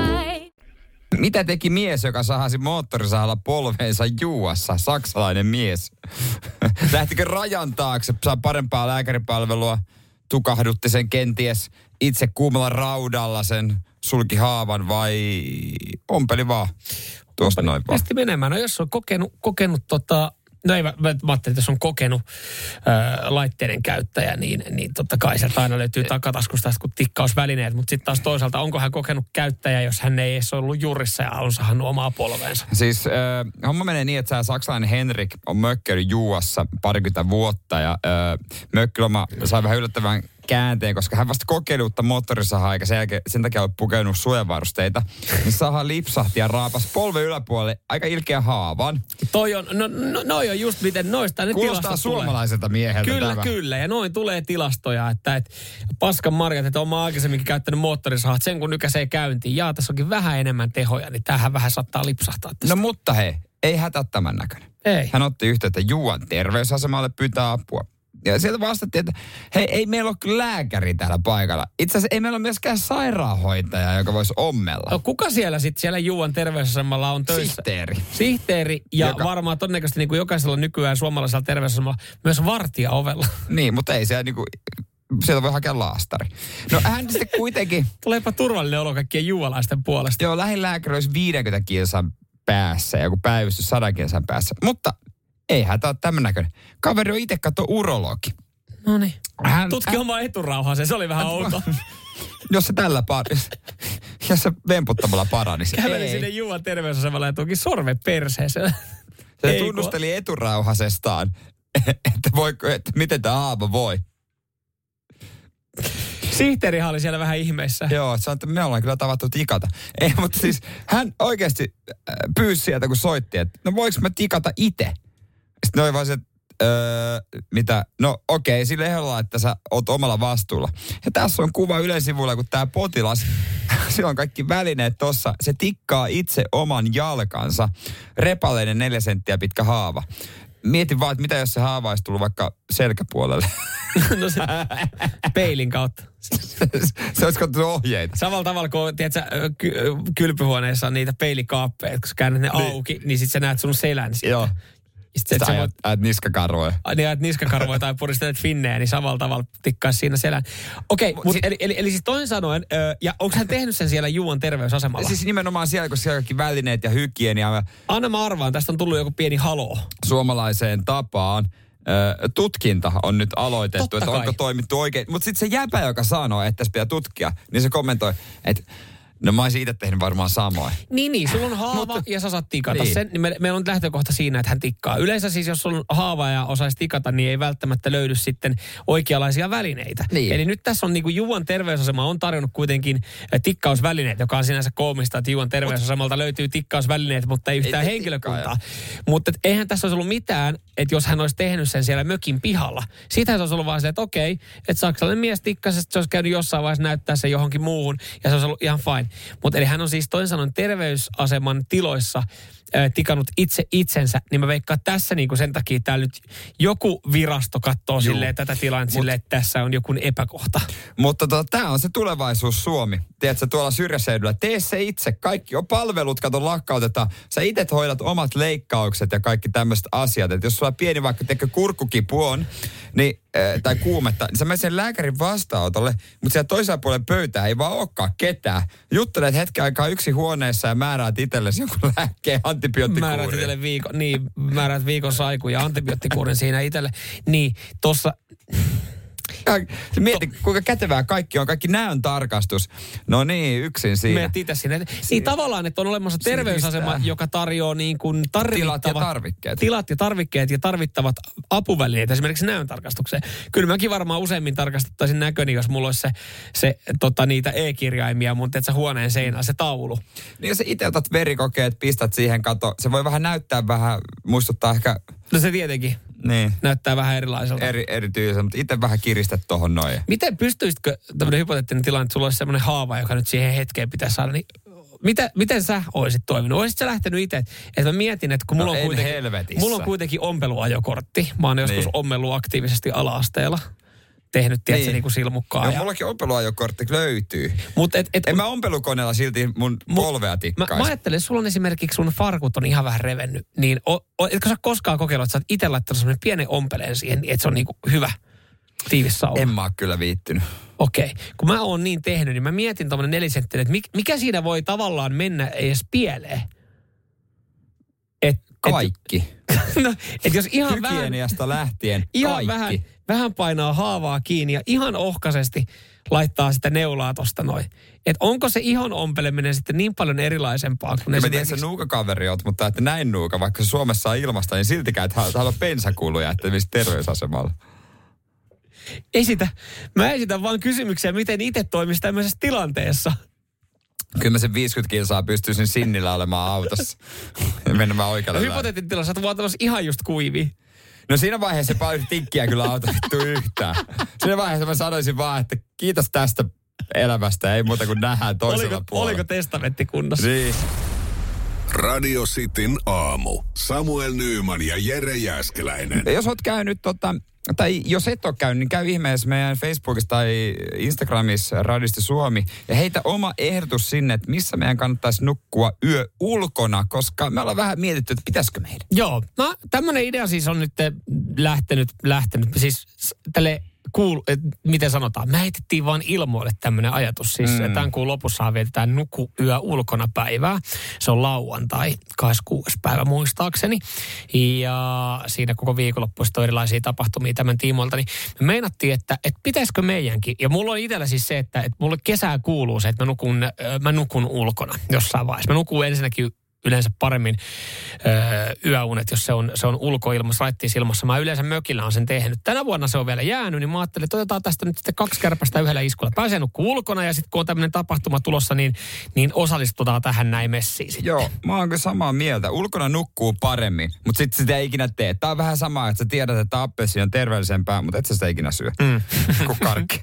Mitä teki mies, joka sahasi moottorisahalla polveensa juuassa? Saksalainen mies. Lähtikö rajan taakse, saa parempaa lääkäripalvelua, tukahdutti sen kenties itse kuumalla raudalla sen sulki haavan vai ompeli vaan tuosta noin vaan. Menemään. No jos on kokenut, kokenut tota, no ei, mä, mä ajattelin, että jos on kokenut ää, laitteiden käyttäjä, niin, niin totta kai sieltä aina löytyy takataskusta kun tikkausvälineet. Mutta sitten taas toisaalta, onko hän kokenut käyttäjä, jos hän ei edes ollut jurissa ja on sahannut omaa polveensa? Siis äh, homma menee niin, että saksalainen Henrik on mökkäily juuassa parikymmentä vuotta ja äh, mökkiloma sai vähän yllättävän käänteen, koska hän vasta kokeili uutta moottorisahaa eikä sen, jälkeen, sen takia ole pukenut suojavarusteita. Niin saha lipsahti ja raapas polven yläpuolelle aika ilkeä haavan. Toi on, no, no noi on just miten noista ne Kuulostaa suomalaiselta tulee. mieheltä Kyllä, tämä. kyllä. Ja noin tulee tilastoja, että et, paskan marjat, että on aikaisemminkin käyttänyt moottorisahat, sen kun nykäisee käyntiin. Jaa, tässä onkin vähän enemmän tehoja, niin tähän vähän saattaa lipsahtaa tästä. No mutta hei, ei hätä tämän näköinen. Ei. Hän otti yhteyttä Juan terveysasemalle pyytää apua. Ja sieltä vastattiin, että hei, ei meillä ole kyllä lääkäri täällä paikalla. Itse asiassa ei meillä ole myöskään sairaanhoitaja, joka voisi ommella. No, kuka siellä sitten siellä Juuan terveysasemalla on töissä? Sihteeri. Sihteeri ja Joka- varmaan todennäköisesti niin kuin jokaisella nykyään suomalaisella terveysasemalla myös vartija ovella. Niin, mutta ei siellä niinku, sieltä voi hakea laastari. No hän sitten kuitenkin, Tuleepa turvallinen olo kaikkien juualaisten puolesta. joo, lähin lääkäri olisi 50 kilsan päässä ja joku päivystys 100 kilsan päässä. Mutta ei hätä ole tämän näköinen. Kaveri on itse katso urologi. No niin. Hän, Tutki omaa eturauhansa, se oli vähän outo. jos se tällä par... jos se vemputtamalla paranisi. Käveli Ei. sinne Juuan terveysasemalle ja tuki sormen perseeseen. Se Ei, tunnusteli eturauhasestaan, että, voiko, että miten tämä aava voi. Sihteerihan oli siellä vähän ihmeissä. Joo, se on, että me ollaan kyllä tavattu tikata. Ei, mutta siis hän oikeasti äh, pyysi sieltä, kun soitti, että no voiko mä tikata itse? Sitten oli vaan se, että öö, mitä, no okei, sillä ehdolla, että sä oot omalla vastuulla. Ja tässä on kuva yleisivuilla, kun tämä potilas, sillä on kaikki välineet tossa, se tikkaa itse oman jalkansa, repaleinen neljä senttiä pitkä haava. Mietin vaan, että mitä jos se haava olisi tullut vaikka selkäpuolelle. no se, peilin kautta. se olisi katsonut ohjeita. Samalla tavalla kuin tiedätkö, ky- kylpyhuoneessa on niitä peilikaappeja, kun sä käännät ne Niin. auki, niin sit sä näet sun selän siitä. Joo. Sitten sä ajat, voit ajat niskakarvoja. niin ajat niskakarvoja tai puristelet finnejä, niin samalla tavalla tikkaisi siinä selän. Okei, okay, si- eli, eli, eli siis toisin sanoen, ö, ja onko hän tehnyt sen siellä Juuan terveysasemalla? Siis nimenomaan siellä, kun siellä kaikki välineet ja hygienia Anna mä arvaan, tästä on tullut joku pieni haloo. suomalaiseen tapaan. Tutkinta on nyt aloitettu, Totta että kai. onko toimittu oikein. Mutta sitten se jäpä, joka sanoo, että tässä pitää tutkia, niin se kommentoi, että no mä olisin itse tehnyt varmaan samoin. Niin, niin, sulla on haava Mutta, ja sä saat tikata niin. sen. Niin me, meillä on lähtökohta siinä, että hän tikkaa. Yleensä siis, jos on haava ja osaisi tikata, niin ei välttämättä löydy sitten oikeanlaisia välineitä. Niin. Eli nyt tässä on niin kuin Juan terveysasema on tarjonnut kuitenkin eh, tikkausvälineet, joka on sinänsä koomista, että Juan terveysasemalta löytyy tikkausvälineet, mutta ei yhtään Ei henkilökuntaa. Mutta eihän tässä olisi ollut mitään, että jos hän olisi tehnyt sen siellä mökin pihalla. Siitä se olisi ollut vaan se, että okei, että saksalainen mies tikkasi, että se olisi käynyt jossain vaiheessa näyttää sen johonkin muuhun, ja se olisi ollut ihan fine. Mutta eli hän on siis toisin sanoen terveysaseman tiloissa tikannut itse itsensä, niin mä veikkaan että tässä niin kuin sen takia täällä nyt joku virasto katsoo silleen tätä tilannetta silleen, että tässä on joku epäkohta. Mutta tota, tämä on se tulevaisuus Suomi. Tiedätkö, tuolla syrjäseudulla. Tee se itse. Kaikki on palvelut, kato lakkautetaan. Sä itse hoidat omat leikkaukset ja kaikki tämmöiset asiat. Et jos sulla pieni vaikka tekö kurkkukipu on, niin, äh, tai kuumetta, niin sä menet sen lääkärin vastaanotolle, mutta siellä toisella puolella pöytää ei vaan olekaan ketään. Juttelet hetken aikaa yksi huoneessa ja määräät itsellesi jonkun lääkkeen Määrät antibioottikuurin. itselle viikon, niin, määrät viikon saiku ja antibioottikuurin siinä itselle. Niin, tossa, Mieti, kuinka kätevää kaikki on. Kaikki näön tarkastus. No niin, yksin siinä. Menet itse sinne. Niin tavallaan, että on olemassa terveysasema, pistää. joka tarjoaa niin kuin tarvittavat... Tilat ja tarvikkeet. Tilat ja tarvikkeet ja tarvittavat apuvälineet esimerkiksi näön tarkastukseen. Kyllä mäkin varmaan useimmin tarkastettaisin näköni, jos mulla olisi se, se tota, niitä e-kirjaimia mun tiedätkö, huoneen seinään, se taulu. Niin jos itse otat verikokeet, pistät siihen kato, se voi vähän näyttää vähän, muistuttaa ehkä No se tietenkin niin, näyttää vähän erilaiselta. eri, erityiseltä, mutta itse vähän kiristät tohon noin. Miten pystyisitkö, tämmöinen hypoteettinen tilanne, että sulla olisi semmoinen haava, joka nyt siihen hetkeen pitäisi saada, niin mitä, miten sä olisit toiminut? Olisit sä lähtenyt itse? Että mä mietin, että kun mulla, No on, en kuitenkin, helvetissä. mulla on kuitenkin ompeluajokortti. Mä oon joskus Niin. ommellut aktiivisesti ala-asteella. Tehnyt, tiedätkö, niin. niin kuin silmukkaa. Joo, ja- mullakin ompeluajokortti löytyy. Mut et, et, En mä ompelukoneella silti mun polvea Mä, tikkaisi. mä ajattelen, että sulla on esimerkiksi sun farkut on ihan vähän revennyt, niin o, o, etkö sä koskaan kokeillut, että sä oot itse laittanut semmoinen pienen ompeleen siihen, niin että se on niinku hyvä tiivis sauma? En mä kyllä viittynyt. Okei. Okay. Kun mä oon niin tehnyt, niin mä mietin tommonen nelisenttinen, että mik, mikä siinä voi tavallaan mennä edes pieleen? Et, Kaikki. Et, no, et jos ihan vähän, Hygieniasta lähtien ihan kaikki. vähän, vähän painaa haavaa kiinni ja ihan ohkaisesti laittaa sitä neulaa tosta noin. Et onko se ihon ompeleminen sitten niin paljon erilaisempaa kuin Ja mä tiedän, että esimerkiksi... nuukakaveri oot, mutta että näin nuuka, vaikka Suomessa on ilmasta, niin siltikään, että halua bensakuluja, että mistä terveysasemalla. Esitä. Mä esitän vaan kysymyksiä, miten itse toimisi tämmöisessä tilanteessa. Kyllä mä sen 50 kilsaa pystyisin sinnillä olemaan autossa. ja menemään No, oikealle lailla. hypoteetin tilassa, vuotamassa ihan just kuivi. No siinä vaiheessa paljon tikkiä kyllä auto vittu yhtään. Siinä vaiheessa mä sanoisin vaan, että kiitos tästä elämästä, ei muuta kuin nähdään toisella Oliko, puolella. oliko testamentti kunnossa? Niin. Radio Cityn aamu. Samuel Nyyman ja Jere Jäskeläinen. Ja jos oot käynyt, tota, tai jos et ole käynyt, niin käy ihmeessä meidän Facebookissa tai Instagramissa Radisti Suomi ja heitä oma ehdotus sinne, että missä meidän kannattaisi nukkua yö ulkona, koska me ollaan vähän mietitty, että pitäisikö meidän. Joo, no tämmöinen idea siis on nyt lähtenyt, lähtenyt siis tälle kuul, et, miten sanotaan, me heitettiin vaan ilmoille tämmöinen ajatus. Siis mm. tämän kuun lopussahan vietetään nuku yö ulkona päivää. Se on lauantai, 26. päivä muistaakseni. Ja siinä koko viikonloppuista on erilaisia tapahtumia tämän tiimoilta. Niin me meinattiin, että, että pitäisikö meidänkin. Ja mulla on itsellä siis se, että, että mulle kesää kuuluu se, että mä nukun, mä nukun ulkona jossain vaiheessa. Mä nukun ensinnäkin yleensä paremmin öö, yöunet, jos se on, se on ulkoilmassa, raittiissa ilmassa. Mä yleensä mökillä on sen tehnyt. Tänä vuonna se on vielä jäänyt, niin mä ajattelin, että otetaan tästä nyt sitten kaksi kärpästä yhdellä iskulla. Pääsee nukkuu ulkona ja sitten kun on tämmöinen tapahtuma tulossa, niin, niin osallistutaan tähän näin messiin sitten. Joo, mä oon kyllä samaa mieltä. Ulkona nukkuu paremmin, mutta sitten sitä ei ikinä tee. Tää on vähän sama, että sä tiedät, että appelsi on terveellisempää, mutta et sä sitä ikinä syö. Mm. kuin karkki.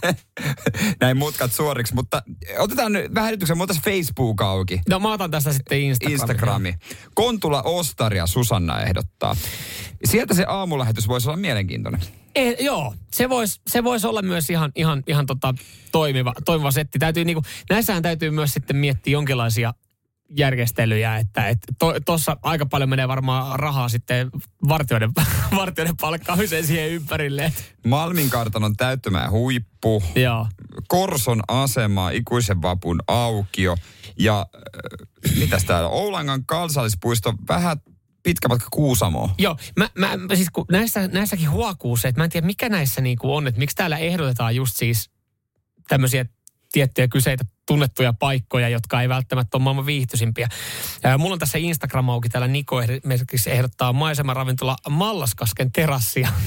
Näin mutkat suoriksi, mutta otetaan nyt vähän mutta Facebook auki. No mä otan tästä sitten Instagrami. Instagrami. Kontula Ostaria Susanna ehdottaa. Sieltä se aamulähetys voisi olla mielenkiintoinen. Eh, joo, se voisi se vois olla myös ihan, ihan, ihan tota toimiva, toimiva setti. Täytyy niinku, näissähän täytyy myös sitten miettiä jonkinlaisia järjestelyjä, että tuossa to, aika paljon menee varmaan rahaa sitten vartijoiden, vartijoiden palkkaamiseen siihen ympärille. Malmin kartanon täyttämään huippu. Joo. Korson asema, ikuisen vapun aukio ja äh, mitäs täällä, Oulangan kansallispuisto, vähän pitkä matka Kuusamoon. Joo, mä, mä, siis kun näissä, näissäkin huokuu se, että mä en tiedä mikä näissä niinku on, että miksi täällä ehdotetaan just siis tämmöisiä tiettyjä kyseitä tunnettuja paikkoja, jotka ei välttämättä ole maailman viihtyisimpiä. Mulla on tässä Instagram auki, täällä Niko esimerkiksi ehdottaa maisemaravintula Mallaskasken terassia.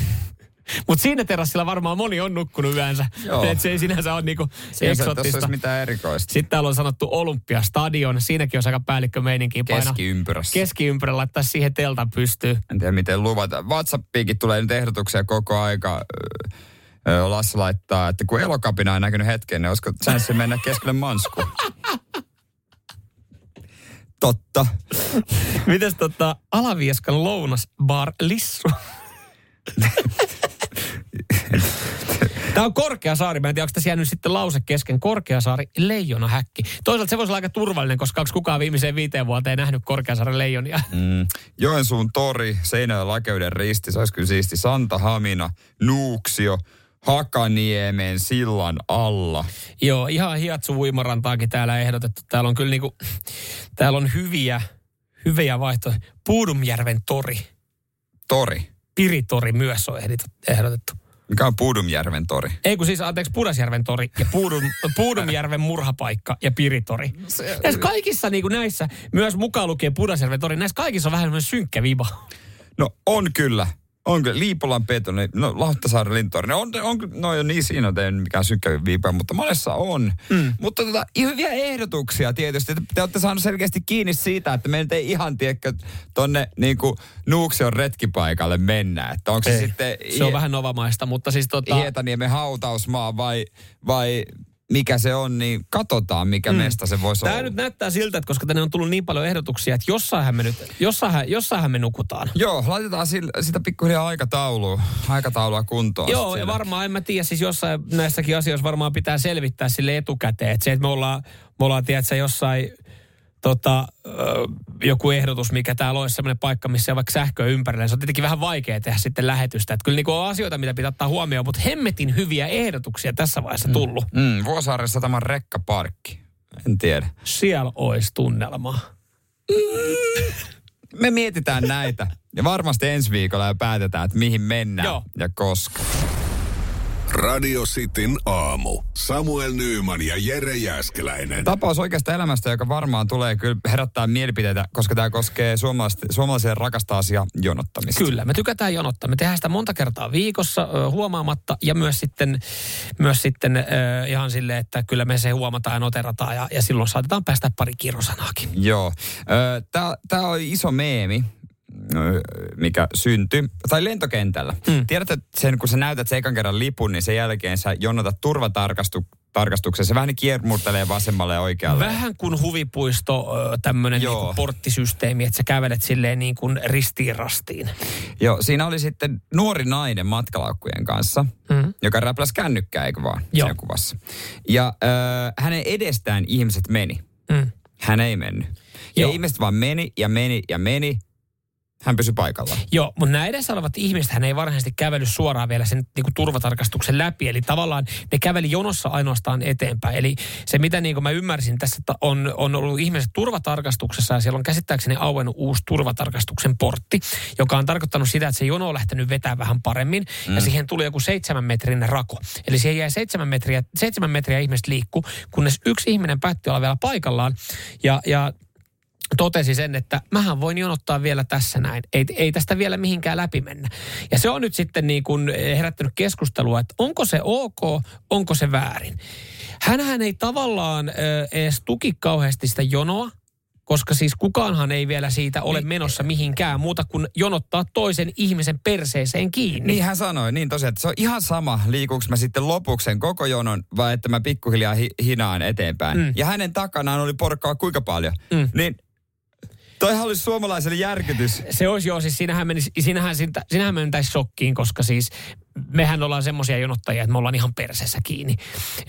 Mutta siinä terassilla varmaan moni on nukkunut yönsä. Et se ei sinänsä ole niinku Sinänsä ei mitään erikoista. Sitten täällä on sanottu Olympiastadion. Siinäkin on aika päällikkö meininkiä painaa. Keskiympyrässä. Keskiympyrä laittaa siihen teltan pystyyn. En tiedä miten luvata. WhatsAppiinkin tulee nyt ehdotuksia koko aika. Ö, Lasse laittaa, että kun elokapina on näkynyt hetken, niin olisiko chanssi mennä keskelle mansku? Totta. Mites tota Alavieskan lounasbar Lissu? Tämä on Korkeasaari. Mä en tiedä, onko tässä jäänyt sitten lause kesken. Korkeasaari, leijona häkki. Toisaalta se voisi olla aika turvallinen, koska onko kukaan viimeiseen viiteen vuoteen nähnyt Korkeasaaren leijonia? Mm. Joensuun tori, Seinäjoen lakeuden risti, se olisi kyllä siisti. Santa Hamina, Nuuksio, Hakaniemen sillan alla. Joo, ihan hiatsu uimarantaakin täällä ehdotettu. Täällä on kyllä niinku, täällä on hyviä, hyviä vaihtoehtoja. Puudumjärven tori. Tori. Piritori myös on ehdotettu. Mikä on Puudumjärven tori? Ei kun siis, anteeksi, Pudasjärven tori ja Puudum, Puudumjärven murhapaikka ja Piritori. Näissä kaikissa niin kuin näissä, myös mukaan lukien Pudasjärven tori, näissä kaikissa on vähän semmoinen synkkä viba. No on kyllä. On kyllä. Liipolan Petoni, no Lahtasaaren lintori. No, on, on, no jo niin siinä on mikään synkkä viipa, mutta monessa on. Mm. Mutta tota, hyviä ehdotuksia tietysti. Te, te olette saaneet selkeästi kiinni siitä, että me nyt ei ihan tiedä, tonne niin kuin Nuuksion retkipaikalle mennä. Että onko se Ei. sitten... Se on vähän novamaista, mutta siis tota... Hietaniemen hautausmaa vai, vai mikä se on, niin katsotaan mikä mm. mesta se voisi Tämä olla. nyt näyttää siltä, että koska tänne on tullut niin paljon ehdotuksia, että jossainhan me nyt, jossainhan, jossainhan me nukutaan. Joo, laitetaan sillä, sitä pikkuhiljaa aikataulua, aikataulua kuntoon. Joo, ja varmaan, en mä tiedä, siis jossain näissäkin asioissa varmaan pitää selvittää sille etukäteen, että se, että me ollaan, me ollaan tiedätkö, jossain tota, joku ehdotus, mikä täällä olisi sellainen paikka, missä on vaikka sähköä ympärillä. niin Se on tietenkin vähän vaikea tehdä sitten lähetystä. Että kyllä niin on asioita, mitä pitää ottaa huomioon, mutta hemmetin hyviä ehdotuksia tässä vaiheessa tullut. Mm, Vuosaaressa tämä rekkaparkki. En tiedä. Siellä olisi tunnelma. Me mietitään näitä. Ja varmasti ensi viikolla jo päätetään, että mihin mennään Joo. ja koska. Radio Cityn aamu. Samuel Nyyman ja Jere Jäskeläinen. Tapaus oikeasta elämästä, joka varmaan tulee kyllä herättää mielipiteitä, koska tämä koskee suomalaisen rakasta asiaa jonottamista. Kyllä, me tykätään jonottaa. Me tehdään sitä monta kertaa viikossa ö, huomaamatta ja myös sitten, myös sitten ö, ihan silleen, että kyllä me se huomataan ja noterataan ja, ja silloin saatetaan päästä pari kirjosanaakin. Joo. Tämä on iso meemi, mikä syntyi, tai lentokentällä. Mm. Tiedätkö sen, kun sä näytät sen ekan kerran lipun, niin sen jälkeen sä jonotat turvatarkastuksen. Se vähän niin kiermurtelee vasemmalle ja oikealle. Vähän kuin huvipuisto, tämmöinen niinku porttisysteemi, että sä kävelet silleen niin kuin ristiin rastiin. Joo, siinä oli sitten nuori nainen matkalaukkujen kanssa, Mm. joka räpläsi kännykkää, eikö vaan, Joo. siinä kuvassa. Ja äh, hänen edestään ihmiset meni. Mm. Hän ei mennyt. Ja Joo. ihmiset vaan meni ja meni ja meni. Hän pysyi paikallaan. Joo, mutta nämä edessä olevat ihmiset hän ei varsinaisesti kävellyt suoraan vielä sen niin kuin turvatarkastuksen läpi. Eli tavallaan ne käveli jonossa ainoastaan eteenpäin. Eli se, mitä niin kuin mä ymmärsin tässä, että on, on ollut ihmiset turvatarkastuksessa ja siellä on käsittääkseni auennut uusi turvatarkastuksen portti, joka on tarkoittanut sitä, että se jono on lähtenyt vetää vähän paremmin mm. ja siihen tuli joku seitsemän metrinen rako. Eli siihen jäi seitsemän metriä, seitsemän metriä ihmiset liikku, kunnes yksi ihminen päätti olla vielä paikallaan ja, ja totesi sen, että mähän voin jonottaa vielä tässä näin. Ei, ei tästä vielä mihinkään läpi mennä. Ja se on nyt sitten niin kuin herättänyt keskustelua, että onko se ok, onko se väärin. Hänhän ei tavallaan ö, edes tuki kauheasti sitä jonoa, koska siis kukaanhan ei vielä siitä ole menossa mihinkään muuta kuin jonottaa toisen ihmisen perseeseen kiinni. Niin hän sanoi, niin tosiaan, että se on ihan sama, liikuuko mä sitten lopuksi sen koko jonon vai että mä pikkuhiljaa hi- hinaan eteenpäin. Mm. Ja hänen takanaan oli porukkaa kuinka paljon. Mm. Niin toihan olisi suomalaiselle järkytys. Se olisi joo, siis sinähän, menisi, sinähän, sinä- sinähän mentäisi shokkiin, koska siis mehän ollaan semmoisia jonottajia, että me ollaan ihan persessä kiinni.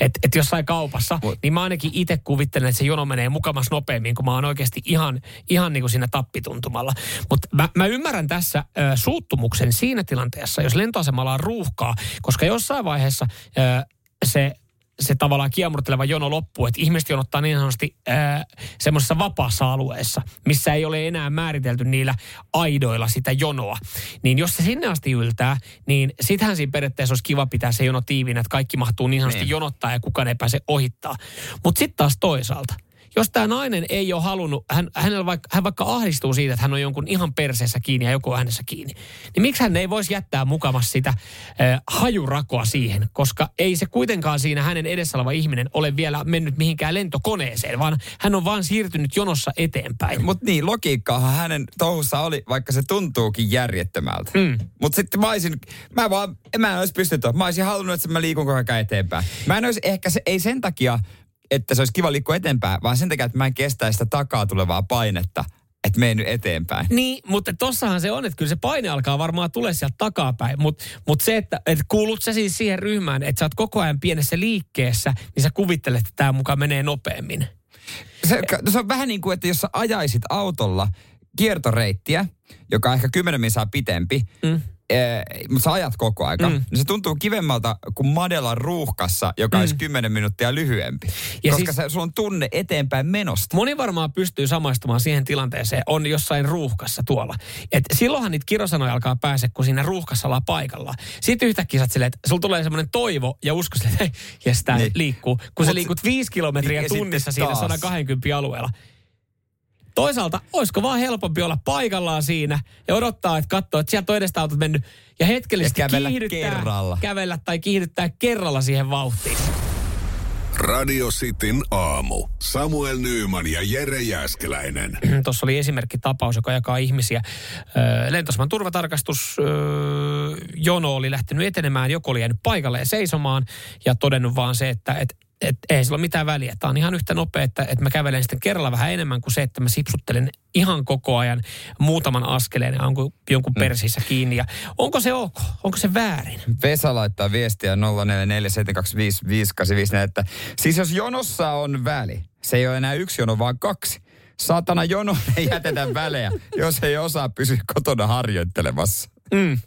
Että et jossain kaupassa, niin mä ainakin itse kuvittelen, että se jono menee mukamas nopeammin, kun mä oon oikeasti ihan, ihan niin kuin siinä tappituntumalla. Mutta mä, mä ymmärrän tässä ö, suuttumuksen siinä tilanteessa, jos lentoasemalla on ruuhkaa, koska jossain vaiheessa ö, se se tavallaan kiemurteleva jono loppuu, että ihmiset jonottaa niin sanotusti ää, semmoisessa vapaassa alueessa, missä ei ole enää määritelty niillä aidoilla sitä jonoa. Niin jos se sinne asti yltää, niin sittenhän siinä periaatteessa olisi kiva pitää se jono tiiviinä, että kaikki mahtuu niin sanotusti Niin. jonottaa ja kukaan ei pääse ohittaa. Mutta sitten taas toisaalta, jos tämä nainen ei ole halunnut, hän, hänellä vaikka, hän vaikka ahdistuu siitä, että hän on jonkun ihan perseessä kiinni ja joku on hänessä kiinni, niin miksi hän ei voisi jättää mukamas sitä äh, hajurakoa siihen, koska ei se kuitenkaan siinä hänen edessä oleva ihminen ole vielä mennyt mihinkään lentokoneeseen, vaan hän on vaan siirtynyt jonossa eteenpäin. Mutta niin, logiikkaahan hänen touhussa oli, vaikka se tuntuukin järjettömältä. Mm. Mutta sitten mä olisin, mä vaan, mä en olisi pystynyt, mä olisin halunnut, että mä liikun koko ajan eteenpäin. Mä en olisi ehkä, se, ei sen takia, että se olisi kiva liikkua eteenpäin, vaan sen takia, että mä en kestäisi sitä takaa tulevaa painetta, että menen nyt eteenpäin. Niin, mutta tossahan se on, että kyllä se paine alkaa varmaan tulee sieltä takapäin. Mutta mut se, että et kuulut sä siis siihen ryhmään, että sä oot koko ajan pienessä liikkeessä, niin sä kuvittelet, että tämä mukaan menee nopeammin. Se, se on vähän niin kuin, että jos sä ajaisit autolla kiertoreittiä, joka on ehkä 10 minsaa pitempi, mm. Mutta sä ajat koko aika, Mm. niin se tuntuu kivemmalta kuin madella ruuhkassa, joka Mm. olisi 10 minuuttia lyhyempi. Ja koska siis- se, sulla on tunne eteenpäin menosta. Moni varmaan pystyy samaistumaan siihen tilanteeseen, on jossain ruuhkassa tuolla. Et silloinhan niitä kirosanoja alkaa pääse, kun siinä ruuhkassa ollaan paikallaan. Sitten yhtäkkiä sä silleen, että sulla tulee semmoinen toivo ja usko sille, että jes, tää Niin. liikkuu. Kun sä Mut- liikut viisi kilometriä Niin, tunnissa siinä taas. 120 alueella. Toisaalta, olisiko vaan helpompi olla paikallaan siinä ja odottaa, että katsoo, että sieltä on edestä autot mennyt ja hetkellisesti Ja kävellä kiihdyttää, kerralla. kävellä tai kiihdyttää kerralla siihen vauhtiin. Radio Cityn aamu. Samuel Nyyman ja Jere Jäskeläinen. Tuossa oli esimerkkitapaus, joka jakaa ihmisiä. Lentosaman turvatarkastus jono oli lähtenyt etenemään, joku oli jäänyt paikalle ja seisomaan ja todennut vaan se, että et, et, ei sillä ole mitään väliä. Tämä on ihan yhtä nopea, että, että mä kävelen sitten kerralla vähän enemmän kuin se, että mä sipsuttelen ihan koko ajan muutaman askeleen ja jonkun, jonkun persissä kiinni. Ja onko se ok? Onko se väärin? Vesa laittaa viestiä 0447255854, että siis jos jonossa on väli, se ei ole enää yksi jono, vaan kaksi. Saatana jono ei jätetä välejä, jos ei osaa pysyä kotona harjoittelemassa. Mm.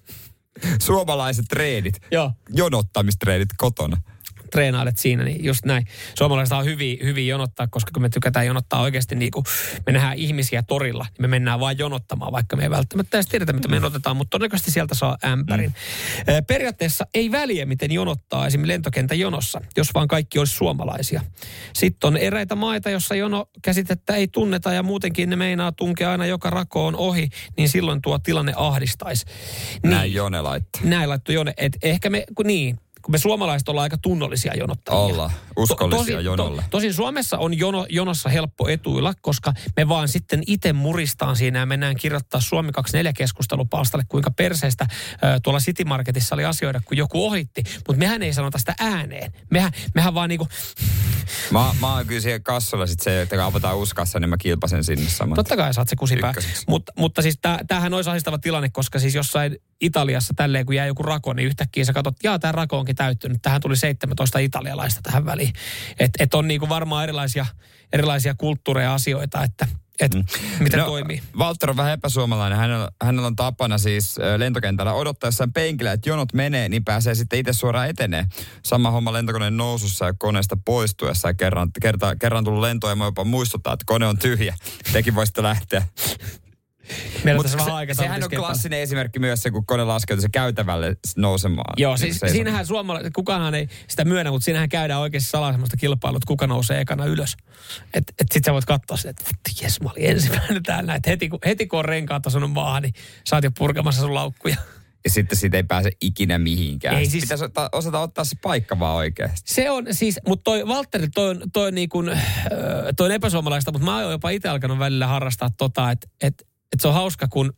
Suomalaiset treenit, Joo. jonottamistreenit kotona. Treenailet siinä, niin just näin. Suomalaiset on hyvin, hyvin jonottaa, koska kun me tykätään jonottaa oikeasti niin kuin me nähdään ihmisiä torilla, niin me mennään vaan jonottamaan, vaikka me ei välttämättä edes tiedetä, mitä me jonotetaan, mutta todennäköisesti sieltä saa ämpärin. Mm. Periaatteessa ei väliä, miten jonottaa esimerkiksi lentokentän jonossa, jos vaan kaikki olisi suomalaisia. Sitten on eräitä maita, jossa jono käsitettä ei tunneta ja muutenkin ne meinaa tunkea aina joka rakoon ohi, niin silloin tuo tilanne ahdistaisi. Näin Jone laittaa. Näin laittoi Jone, että ehkä me, kun niin, kun me suomalaiset ollaan aika tunnollisia jonottajia. Ollaan. Uskollisia tosin, jonolle. tosin Suomessa on jono, jonossa helppo etuilla, koska me vaan sitten itse muristaan siinä ja mennään kirjoittaa Suomi 24 keskustelupalstalle, kuinka perseestä ö, tuolla City Marketissa oli asioida, kun joku ohitti. Mutta mehän ei sanota sitä ääneen. Mehän, mehän vaan niinku, Mä, mä oon kyllä siellä kassolla sit se, että kun avataan uskassa, niin mä kilpasen sinne saman. Totta kai saat se kusipää. Mut, mutta siis tää, tämähän olisi ahistava tilanne, koska siis jossain Italiassa tälleen, kun jää joku rako, niin yhtäkkiä sä katsot, jaa, tämä rako onkin täyttynyt. Tähän tuli 17 italialaista tähän väliin. Että et on niinku varmaan erilaisia, erilaisia kulttuureja ja asioita, että et mm. miten no, toimii. Walter on vähän epäsuomalainen. Hänellä, hänellä on tapana siis lentokentällä odottaa jossain penkillä, että jonot menee, niin pääsee sitten itse suoraan etenee. Sama homma lentokoneen nousussa ja koneesta poistuessa. Ja kerran, kerta, kerran tullut lento ja mä jopa muistuttaa, että kone on tyhjä. Tekin voisitte lähteä. Meillä Mutta tässä vähän se, aikaa sehän on klassinen esimerkki myös se, kun kone laskeutuu se käytävälle nousemaan. Joo, Niin siis seisomaan. siinähän suomalaiset, kukaanhan ei sitä myönnä, mutta siinähän käydään oikeasti salaa semmoista kilpailua, että kuka nousee ekana ylös. Että et sit sä voit katsoa sitä, että jes, mä olin ensimmäinen täällä. Että heti, kun, heti kun on renkaat osunut maahan, niin sä oot jo purkamassa sun laukkuja. Ja sitten siitä ei pääse ikinä mihinkään. Ei siis-. Pitäisi ottaa, osata ottaa se paikka vaan oikeasti. Se on siis, mutta toi Valtteri, toi on, toi on, niin kuin, toi on epäsuomalaista, mutta mä oon jopa itse alkanut välillä harrastaa tota, että et, et se on hauska, kun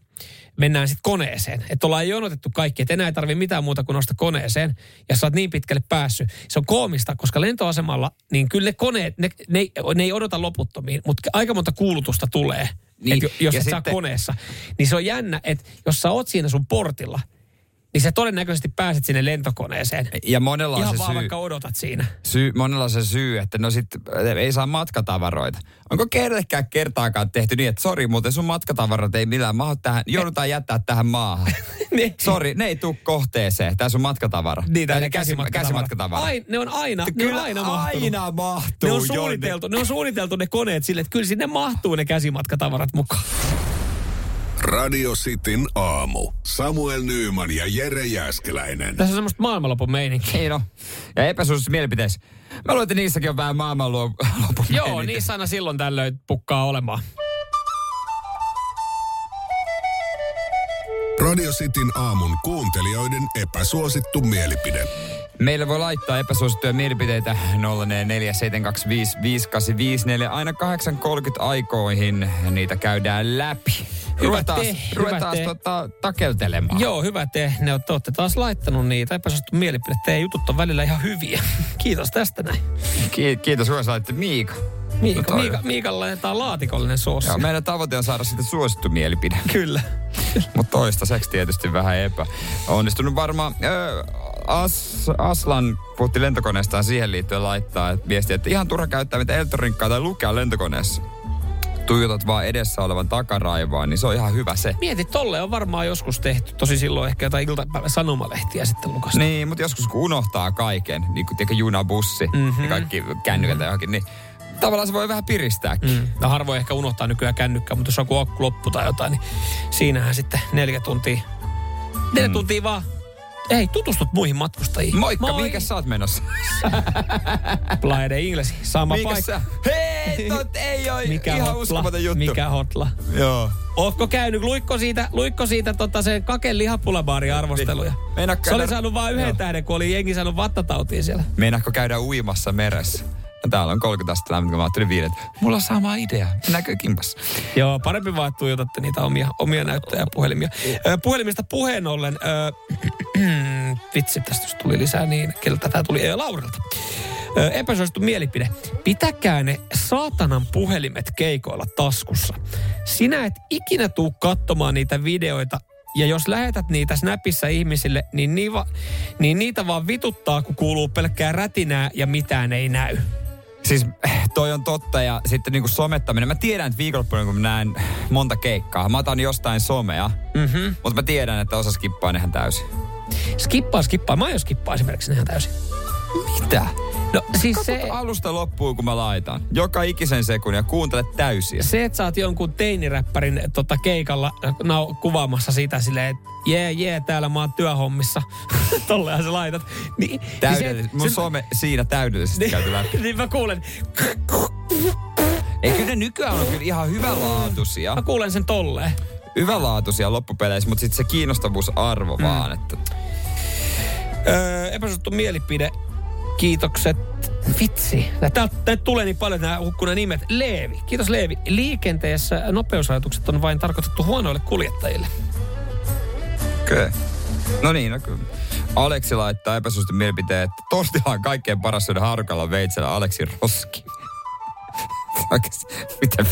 mennään sitten koneeseen. Että ollaan jonotettu kaikki, että enää ei tarvi mitään muuta kuin nostaa koneeseen. Ja sä oot niin pitkälle päässyt. Se on koomista, koska lentoasemalla, niin kyllä ne koneet, ne, ne, ei- ne ei odota loputtomiin, mutta aika monta kuulutusta tulee. Niin, Niin, jos et saa sitten- koneessa. Niin se on jännä, että jos sä oot siinä sun portilla, niin sä todennäköisesti pääset sinne lentokoneeseen. Ja monella on Ihan se vaan syy, vaikka odotat siinä. syy, monella on se syy, että no sit äh, ei saa matkatavaroita. Onko kenellekään kertaakaan tehty niin, että sori muuten sun matkatavarat ei millään mahdu tähän, joudutaan jättää tähän maahan. Niin. Sori, ne ei tuu kohteeseen, tää sun matkatavara. Niin, Tai ne käsimatkatavarat. käsimatkatavara. Ai, ne on aina, ne Kyllä on aina mahtunut. aina mahtuu, Ne on, Jonne. suunniteltu, ne on suunniteltu ne koneet sille, että kyllä sinne mahtuu ne käsimatkatavarat mukaan. Radio Cityn aamu. Samuel Nyyman ja Jere Jäskeläinen. Tässä on semmoista maailmanlopun meininkiä. Ei no. Ja epäsuosissa mielipiteissä. Mä luulen, että niissäkin on vähän maailmanlopun Joo, niissä aina silloin tällöin pukkaa olemaan. Radio Cityn aamun kuuntelijoiden epäsuosittu mielipide. Meillä voi laittaa epäsuosittuja mielipiteitä 0447255854. Aina 8.30 aikoihin niitä käydään läpi. Hyvä te, ruvetaan hyvä te. tota, takeltelemaan. Joo, hyvä te. Ne olette, olette taas laittanut niitä epäsuosittu mielipide. Teidän jutut on välillä ihan hyviä. Kiitos tästä näin. Ki- kiitos, kun saitte Miika. Miika, No Miika, Miikalle laitetaan laatikollinen soossi. Joo, meidän tavoite on saada sitten suosittu mielipide. Kyllä. Mutta toistaiseksi tietysti vähän epä. Onnistunut varmaan. Öö, As, Aslan puhutti lentokoneestaan siihen liittyen laittaa että viestiä, että ihan turha käyttää mitä Eltorinkkaa tai lukea lentokoneessa. tuijotat vaan edessä olevan takaraivoa, niin se on ihan hyvä se. Mieti, tolle on varmaan joskus tehty. Tosi silloin ehkä jotain iltapäivän sanomalehtiä sitten lukasta. Niin, mutta joskus kun unohtaa kaiken, niin kuin tiedätkö, juna, bussi mm-hmm. ja kaikki kännykät ja johonkin, niin tavallaan se voi vähän piristääkin. Mm. No harvoin ehkä unohtaa nykyään kännykkää, mutta jos akku loppu tai jotain, niin siinähän sitten neljä tuntia. Neljä mm. tuntia vaan. Ei, tutustut muihin matkustajiin. Moikka, Moi. mihinkä sä oot menossa? Playa de Ingles, sama Mihinkä paikka. sä? Hei, tot ei oo Mikä ihan hotla? uskomaton juttu. Mikä hotla? Joo. Ootko käynyt, luikko siitä, luikko siitä tota sen kaken lihapulabaarin arvosteluja? Meinaatko Se oli saanut vain yhden Joo. tähden, kun oli jengi saanut vattatautia siellä. Meinaatko käydä uimassa meressä? Ja täällä on 30 astetta lämmintä, mä ajattelin viidet. Mulla on sama idea. Mennäänkö kimpassa? Joo, parempi vaan, että tuijotatte niitä omia, omia näyttöjä ja puhelimia. Puhelimista puheen ollen, ö, vitsi, tästä tuli lisää niin, keltä tämä tuli, ei Laurilta. Epäsuosittu mielipide. Pitäkää ne saatanan puhelimet keikoilla taskussa. Sinä et ikinä tuu katsomaan niitä videoita, ja jos lähetät niitä Snapissa ihmisille, niin, niin, va, niin niitä vaan vituttaa, kun kuuluu pelkkää rätinää ja mitään ei näy. Siis toi on totta ja sitten niinku somettaminen. Mä tiedän, että viikonloppuna kun mä näen monta keikkaa, mä otan jostain somea, Mm-hmm. mutta mä tiedän, että osa skippaa ne ihan täysin. Skippaa, skippaa. Mä aion skippaa esimerkiksi ihan täysin. Mitä? No siis Katsot se, alusta loppuun, kun mä laitan. Joka ikisen sekunnin ja kuuntele täysiä. se, että sä oot jonkun teiniräppärin tota, keikalla nau, kuvaamassa sitä silleen, että jee, jee, täällä mä oon työhommissa. Tollehan sä laitat. Niin, Täydellisesti. Mun some siinä täydellisesti käyty läpi. niin mä kuulen, Ei kyllä ne nykyään on kyllä ihan hyvänlaatuisia. mä kuulen sen tolleen. Hyvänlaatuisia loppupeleissä, mutta sitten se kiinnostavuusarvo mm. vaan, että Öö, epäsuosittu mielipide. Kiitokset. Vitsi. Täältä täältä tulee niin paljon nämä hukkuneet nimet. Leevi. Kiitos Leevi. Liikenteessä nopeusrajoitukset on vain tarkoitettu huonoille kuljettajille. Okei. No niin, no kyllä. Aleksi laittaa epäsuosittu mielipiteen, että tortilla on kaikkein paras syödä harukalla veitsellä Aleksi Roski. Oikeesti, mitä?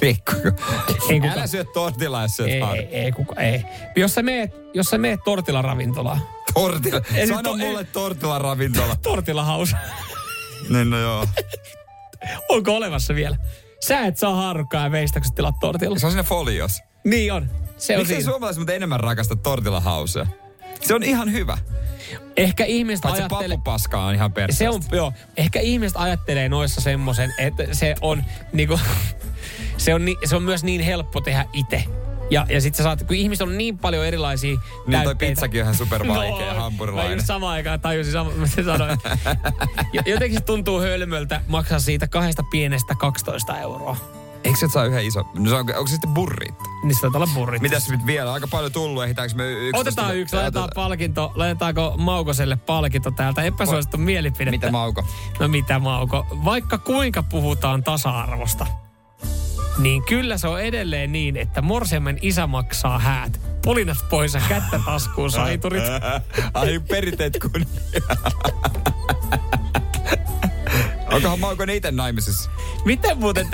Mikko, Ei kuka- älä syö tortilla, jos syöt Ei, ei, ei, kuka, ei. Jos sä meet, jos sä meet tortilla ravintolaan. Tortilla. Ei nyt Sano to- mulle tortilla ravintola. Tortilla hausa. niin no joo. Onko olevassa vielä? Sä et saa harukkaa ja veistä, kun sä tilaat tortilla. Se on siinä folios. Niin on. Se on Miksi suomalaiset mutta enemmän rakasta tortilla hausea? Se on ihan hyvä. Ehkä ihmiset Paitsi ajattelee... pappupaska on ihan perseestä. Se on, joo. Ehkä ihmiset ajattelee noissa semmoisen, että se on niinku... se, on, ni, se on myös niin helppo tehdä itse. Ja, ja sitten sä saat, kun ihmiset on niin paljon erilaisia Niin toi täytteitä. pizzakin on ihan supervaikea No, hampurilainen. Mä just samaan aikaan tajusin, sama, mitä se sanoin. Ja Jotenkin se tuntuu hölmöltä maksaa siitä kahdesta pienestä 12 euroa. Eikö se saa yhden iso? No se on, onko se sitten burrit? Niin se taitaa olla burrit. Mitäs nyt vielä? Aika paljon tullut. Ehditäänkö me yksi? Otetaan yksi, laitetaan palkinto. Laitetaanko Maukoselle palkinto täältä? Epäsuosittu mielipidettä. Mitä Mauko? No mitä Mauko? Vaikka kuinka puhutaan tasa-arvosta, niin kyllä se on edelleen niin, että morsiamen isä maksaa häät. Pulinat pois ja kättä taskuun saiturit. Ai perinteet kun... Onkohan Mauko ne itse naimisissa? Miten muuten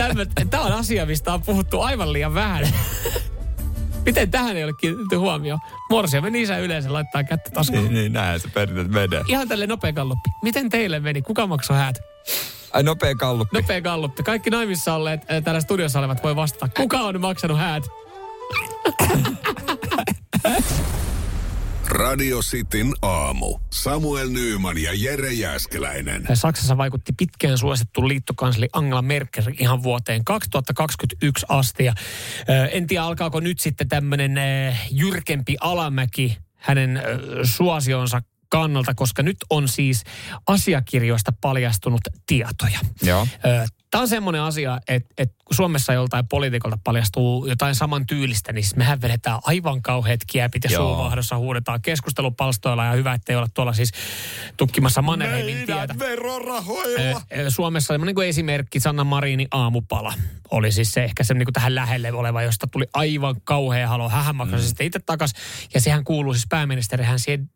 tämä on asia, mistä on puhuttu aivan liian vähän. Miten tähän ei ole kiinnitetty huomioon? Morsiamen isä yleensä laittaa kättä taskuun. Niin, niin näin se perinteet menee. Ihan tälle nopea galluppi. Miten teille meni? Kuka maksoi häät? Ai nopea kalluppi. Nopea galluppi. Kaikki naimissa olleet, äh, täällä studiossa olevat voi vastata. Kuka on maksanut häät? Radio Cityn aamu. Samuel Nyyman ja Jere Jäskeläinen. Saksassa vaikutti pitkään suosittu liittokansli Angela Merkel ihan vuoteen 2021 asti. Ja, äh, en tiedä, alkaako nyt sitten tämmöinen äh, jyrkempi alamäki hänen äh, suosionsa kannalta, koska nyt on siis asiakirjoista paljastunut tietoja. Joo. Tämä on semmoinen asia, että, että kun Suomessa joltain poliitikolta paljastuu jotain saman tyylistä, niin siis mehän vedetään aivan kauheat kiepit ja Joo. suuvahdossa huudetaan keskustelupalstoilla ja hyvä, ettei olla tuolla siis tukkimassa Mannerheimin tietä. verorahoilla. Suomessa semmoinen kuin esimerkki Sanna Marinin aamupala oli siis se ehkä se niin kuin tähän lähelle oleva, josta tuli aivan kauhea halo. Hän maksoi mm. sitten itse takas ja sehän kuuluu siis pääministerihän siihen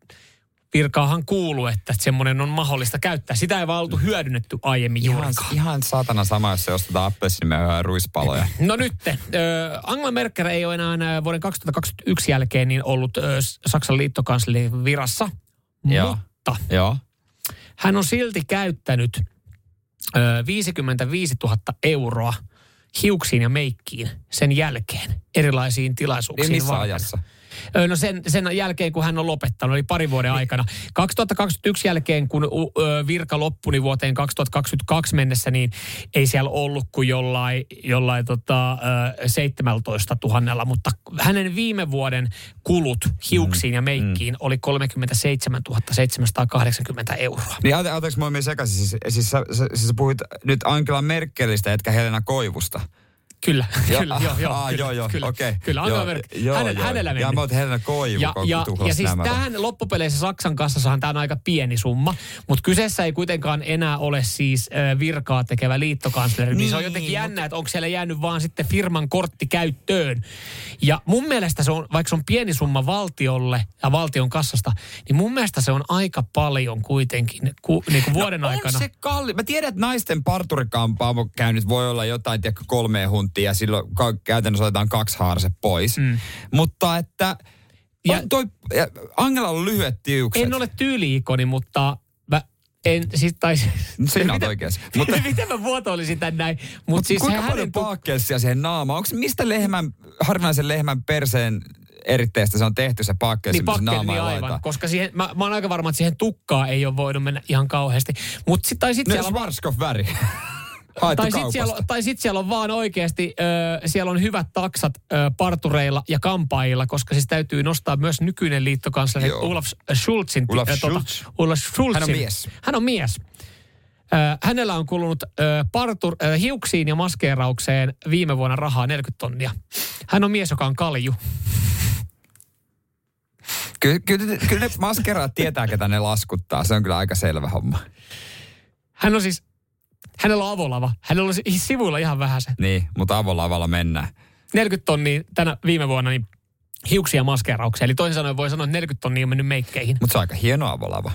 virkaahan kuuluu, että semmoinen on mahdollista käyttää. Sitä ei vaan oltu hyödynnetty aiemmin Ihan, juurikaan. ihan saatana sama, jos se ostetaan appelsiinimehuja ruispaloja. No nyt, äh, Angela Merkel ei ole enää vuoden 2021 jälkeen niin ollut äh, Saksan liittokanslerin virassa, Joo. mutta Joo. hän on silti käyttänyt äh, 55 000 euroa hiuksiin ja meikkiin sen jälkeen erilaisiin tilaisuuksiin. Niin missä varten. ajassa? No sen, sen jälkeen, kun hän on lopettanut, eli pari vuoden aikana. 2021 jälkeen, kun virka loppui, niin vuoteen 2022 mennessä, niin ei siellä ollut kuin jollain, jollain tota, ö, 17 000, mutta hänen viime vuoden kulut hiuksiin ja meikkiin oli 37 780 euroa. Niin ante, anteeksi, mä oon sekaisin. Siis, siis, sä, siis sä puhuit nyt Angela Merkelistä, etkä Helena Koivusta. Kyllä, Joo, kyllä, joo, joo. ah, kyllä, joo, joo, kyllä, okei. Kyllä, Joo, joo, Hänen, joo. hänellä meni. Ja mä oot Helena Koivu, ja, ja, ja siis nämä. tähän loppupeleissä Saksan kassassahan tämä on aika pieni summa, mutta kyseessä ei kuitenkaan enää ole siis äh, virkaa tekevä liittokansleri. Niin, niin se on Niin, jotenkin jännä, että onko siellä jäänyt vaan sitten firman kortti käyttöön. Ja mun mielestä se on, vaikka se on pieni summa valtiolle ja valtion kassasta, niin mun mielestä se on aika paljon kuitenkin ku, niin kuin vuoden no, aikana. Se kalli. Mä tiedän, että naisten parturikampaamo käynyt voi olla jotain, tiedätkö, kolme huntia ja silloin ka- käytännössä otetaan kaksi haarse pois. Mm. Mutta että Ja- ja, toi, ja Angela on lyhyet tiukset. En ole tyyliikoni, mutta mä en, siis, tai, Sinä oot oikeassa. Mutta, Mutta, miten mä vuotoilisin tän näin? Mutta mutta siis kuinka hänen paljon tu- paakkelsia siihen naamaan? Onko mistä lehmän, harvinaisen lehmän perseen eritteestä se on tehty se paakkelsi, Niin missä pakkeli, naamaa niin aivan. laitetaan? Koska siihen, mä, mä oon aika varma, että siihen tukkaa ei ole voinut mennä ihan kauheasti. Mut sit, tai sitten No siellä, Schwarzkopf-väri. Haettu tai sit siellä, tai sit siellä on vaan oikeasti, ö, siellä on hyvät taksat ö, partureilla ja kampaajilla, koska siis täytyy nostaa myös nykyinen liittokansleri. Olaf Schulzin. Olaf ö, Schulz. Olaf Schulzin. Hän on mies. Hän on mies. Ö, hänellä on kulunut ö, partur, ö, hiuksiin ja maskeeraukseen viime vuonna rahaa 40 tonnia. Hän on mies, joka on kalju. Kyllä, kyllä, kyllä ne maskeraat tietää, ketä ne laskuttaa. Se on kyllä aika selvä homma. Hän on siis, hänellä on avolava. Hänellä on sivuilla ihan vähän se. Niin, mutta avolavalla mennään. 40 tonnia tänä viime vuonna niin hiuksia maskeeraukseen. Eli toisin sanoen voi sanoa, että 40 tonnia on mennyt meikkeihin. Mutta se on aika hieno avolava.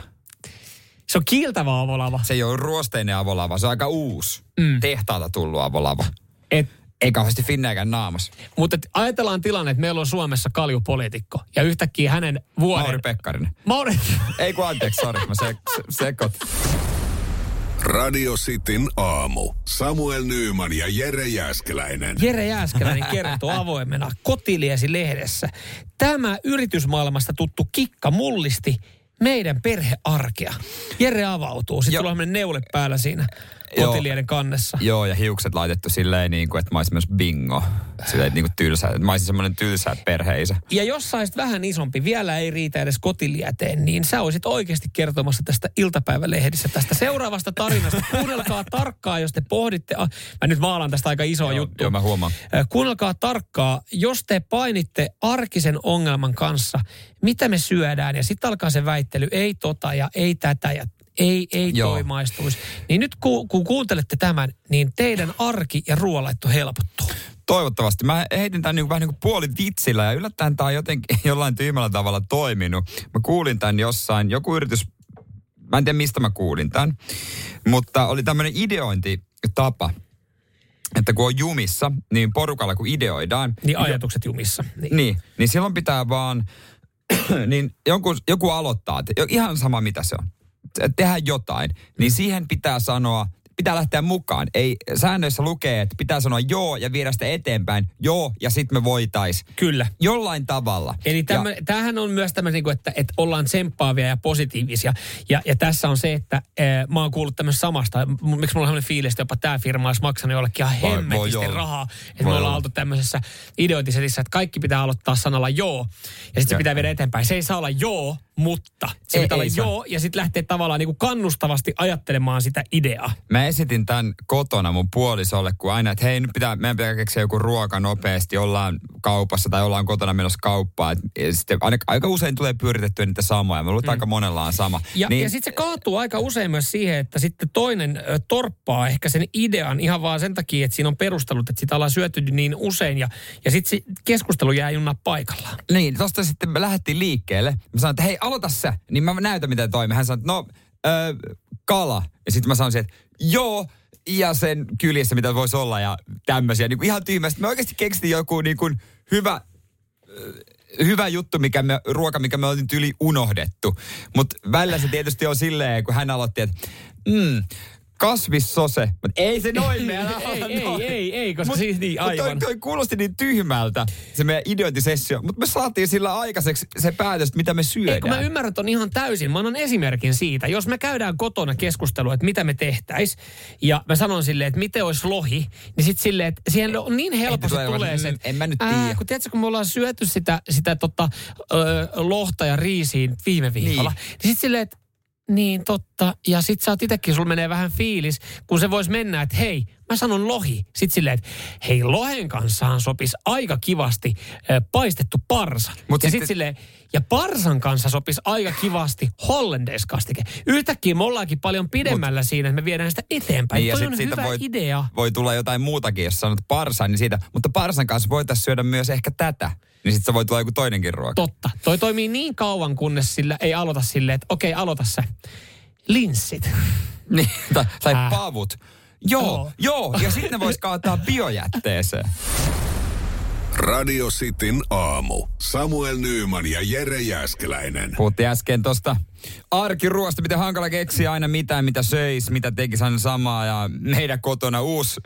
Se on kiiltävä avolava. Se ei ole ruosteinen avolava, se on aika uusi. Mm. Tehtaalta tullut avolava. Et, Ei kauheasti finnääkään naamassa. mutta ajatellaan tilanne, että meillä on Suomessa kaljupoliitikko. Ja yhtäkkiä hänen vuoden... Mauri Pekkarinen. Mauri... Ei kun anteeksi, sori, mä se, se, sekot. Radio Cityn aamu. Samuel Nyyman ja Jere Jäskeläinen. Jere Jääskeläinen kertoo avoimena Kotiliesi-lehdessä. Tämä yritysmaailmasta tuttu kikka mullisti meidän perhearkea. Jere avautuu. Sitten semmoinen neule päällä siinä Kotilieden kannessa. Joo, ja hiukset laitettu silleen, niin kuin, että mä olisin myös bingo. Silleen niin kuin tylsä. Mä olisin semmoinen tylsä perheisä. Ja jos sä vähän isompi, vielä ei riitä edes kotilieteen, niin sä olisit oikeasti kertomassa tästä iltapäivälehdissä, tästä seuraavasta tarinasta. Kuunnelkaa tarkkaan, jos te pohditte. Ah, mä nyt maalan tästä aika isoa Joo, juttua. joo, mä huomaan. Kuunnelkaa tarkkaa, jos te painitte arkisen ongelman kanssa, mitä me syödään, ja sitten alkaa se väittely, ei tota ja ei tätä ja ei, ei Joo. toi maistuisi. Niin nyt ku, kun kuuntelette tämän, niin teidän arki ja ruoanlaitto helpottuu. Toivottavasti. Mä heitin tämän niin kuin, vähän niin kuin puoli vitsillä ja yllättäen tämä on jotenkin jollain tyhmällä tavalla toiminut. Mä kuulin tämän jossain, joku yritys, mä en tiedä mistä mä kuulin tämän, mutta oli tämmöinen ideointitapa, että kun on jumissa, niin porukalla kun ideoidaan, Niin ajatukset jumissa. Niin. niin, niin silloin pitää vaan, niin joku, joku aloittaa, ihan sama mitä se on, tehdään jotain, niin siihen pitää sanoa, pitää lähteä mukaan. Ei, säännöissä lukee, että pitää sanoa joo ja viedä sitä eteenpäin, joo ja sitten me voitais. Kyllä. Jollain tavalla. Eli ja, tämmö, tämähän on myös tämmöinen, niin että, että ollaan tsemppaavia ja positiivisia. Ja, ja tässä on se, että ää, mä oon kuullut tämmöistä samasta. Miksi mulla on sellainen fiilis, että jopa tämä firma olisi maksanut jollekin ihan Voi- voi hemmetisti olla. rahaa. Että Voi me ollaan olla. oltu tämmöisessä ideointisetissä, että kaikki pitää aloittaa sanalla joo. Ja sitten se Ja- pitää viedä eteenpäin. Se ei saa olla joo, mutta. Se Ei- pitää olla ei saa. joo ja sitten lähteä tavallaan niin kuin kannustavasti ajattelemaan sitä ideaa. Mä esitin tämän kotona mun puolisolle, kun aina, että hei, nyt pitää, meidän pitää keksiä joku ruoka nopeasti, ollaan kaupassa tai ollaan kotona menossa kauppaan. Et, ja sitten aina, aika usein tulee pyöritettyä niitä samoja. Mä luulen, että aika monella on sama. Ja, niin. ja sitten se kaatuu aika usein myös siihen, että sitten toinen ö, torppaa ehkä sen idean ihan vaan sen takia, että siinä on perustelut, että sitä ollaan syöty niin usein ja, ja sitten se keskustelu jää junna paikallaan. Niin, tosta sitten me lähdettiin liikkeelle. Mä sanoin, että hei, aloita sä. Niin mä näytän, miten toimii. Hän sanoi, että no, ö, kala. Ja sitten mä sanoin, että joo, ja sen kyljessä, mitä voisi olla ja tämmöisiä. Niin kuin ihan tyhmästi. Me oikeasti keksittiin joku niin kuin hyvä, hyvä juttu, mikä me, ruoka, mikä me oltiin yli unohdettu. Mutta välillä se tietysti on silleen, kun hän aloitti, että mm, kasvissose. Mutta ei se noin mene. ei, ei, ei, ei, koska Mut- siis niin, mut aivan. Toi, toi kuulosti niin tyhmältä, se meidän idiointisessio. Mutta me saatiin sillä aikaiseksi se päätös, mitä me syödään. Ei, kun mä ymmärrän ton ihan täysin. Mä annan esimerkin siitä. Jos me käydään kotona keskustelua, että mitä me tehtäis, ja mä sanon silleen, että miten olisi lohi, niin sit silleen, että siihen on niin helposti tulee se, että en mä nyt tiedä. kun tiedätkö, kun me ollaan syöty sitä, sitä tota, ö, lohta ja riisiin viime viikolla, niin, niin sit silleen, että niin totta. Ja sit sä oot itekin, sulla menee vähän fiilis, kun se vois mennä, että hei, mä sanon lohi. Sitten silleen, että hei, lohen kanssahan sopisi aika kivasti ö, paistettu parsa. Mut ja sitten- sitten silleen, ja parsan kanssa sopisi aika kivasti hollandaiskastike. Yhtäkkiä me ollaankin paljon pidemmällä Mut, siinä, että me viedään sitä eteenpäin. Niin, ja sit on siitä hyvä voi, idea. voi tulla jotain muutakin, jos sanot parsan, niin siitä. Mutta parsan kanssa voitaisiin syödä myös ehkä tätä. Niin sitten se voi tulla joku toinenkin ruoka. Totta. Toi toimii niin kauan, kunnes sillä ei aloita silleen, että okei, aloita sä. Linssit. Niin, tai, tai Äh. pavut. Joo, Joo. joo. Ja sitten ne vois kaataa biojätteeseen. Radio Cityn aamu. Samuel Nyyman ja Jere Jäskeläinen. Puhuttiin äsken tuosta arkiruosta, miten hankala keksiä aina mitään, mitä söis, mitä tekisi aina samaa. Ja meidän kotona uusi,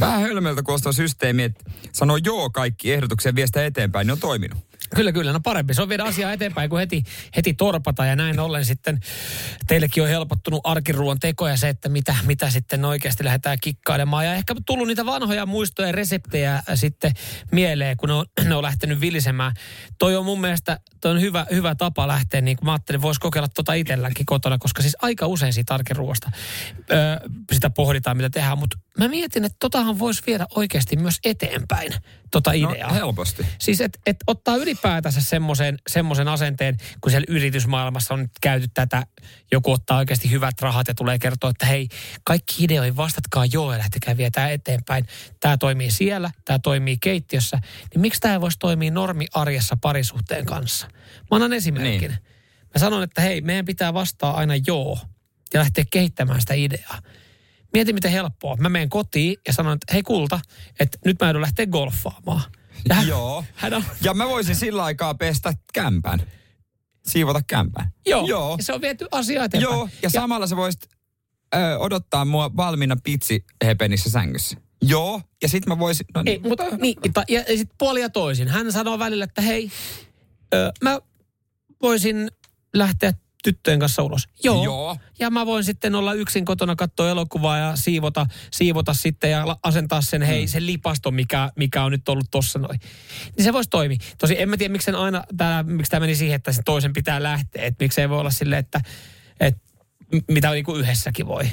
vähän hölmöltä kuulostava systeemi, että sanoo joo kaikki ehdotuksia ja vie sitä eteenpäin, ne on toiminut. Kyllä, kyllä. No parempi. Se on viedä asiaa eteenpäin kuin heti, heti torpata. Ja näin ollen sitten teillekin on helpottunut arkiruon teko ja se, että mitä, mitä sitten oikeasti lähdetään kikkailemaan. Ja ehkä tullut niitä vanhoja muistoja ja reseptejä sitten mieleen, kun ne on, ne on lähtenyt vilisemään. Toi on mun mielestä toi on hyvä, hyvä tapa lähteä, niin kuin mä ajattelin, voisi kokeilla tota itselläkin kotona, koska siis aika usein siitä arkiruosta sitä pohditaan, mitä tehdään. Mutta mä mietin, että totahan voisi viedä oikeasti myös eteenpäin, tota ideaa. No, helposti. Siis että et ottaa ylipäätänsä semmoisen semmoisen asenteen, kun siellä yritysmaailmassa on nyt käyty tätä, joku ottaa oikeasti hyvät rahat ja tulee kertoa, että hei, kaikki ideoihin vastatkaa joo ja lähtekää vietää eteenpäin. Tämä toimii siellä, tämä toimii keittiössä. Niin miksi tämä ei voisi toimia normiarjessa parisuhteen kanssa? Mä annan esimerkin. Niin. Mä sanon, että hei, meidän pitää vastaa aina joo ja lähteä kehittämään sitä ideaa. Mieti, miten helppoa. Mä menen kotiin ja sanon, että hei kulta, että nyt mä joudun lähteä golfaamaan. Ja hän- Joo. Hän on, Ja mä voisin sillä aikaa pestä kämpän. Siivota kämpän. joo, Joo. Ja se on viety asia eteenpäin. Joo, ja samalla sä voisit ö, odottaa mua valmiina pitsi hepenissä sängyssä. Joo, ja sit mä voisin... No, Ei, mutta niin, ta- ja, ja sitten puoli ja toisin. Hän sanoo välillä, että hei, ö, mä voisin lähteä tyttöjen kanssa ulos. Joo. Joo. Ja mä voin sitten olla yksin kotona katsoa elokuvaa ja siivota, siivota sitten ja asentaa sen, hei, sen lipaston, mikä, mikä on nyt ollut tossa noin. Niin se voisi toimia. Tosi en mä tiedä, miksi, aina, tää, miksi tämä meni siihen, että sen toisen pitää lähteä. Että miksi ei voi olla silleen, että, että mitä niinku yhdessäkin voi.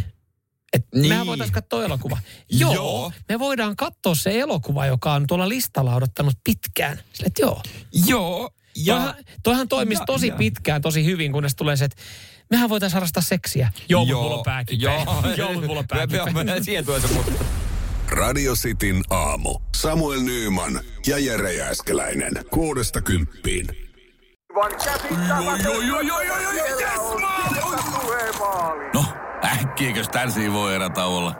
Et niin. Mehän voitaisiin katsoa elokuva. Joo, Joo. me voidaan katsoa se elokuva, joka on tuolla listalla odottanut pitkään. Sille, että joo. Joo, Ja, toihan, toihan toimisi ja- tosi ja. pitkään, tosi hyvin, kunnes tulee se, että mehän voitaisiin harrastaa seksiä. Joo, mutta mulla on pääkipeä. Joo, joo mulla on Mä- mä- pääkipeä. mä- Siihen se mutta. Radio Cityn aamu. Samuel Nyyman ja Jere Jäskeläinen. Kuudesta kymppiin. No, äkkiäkös tän voi erätä olla?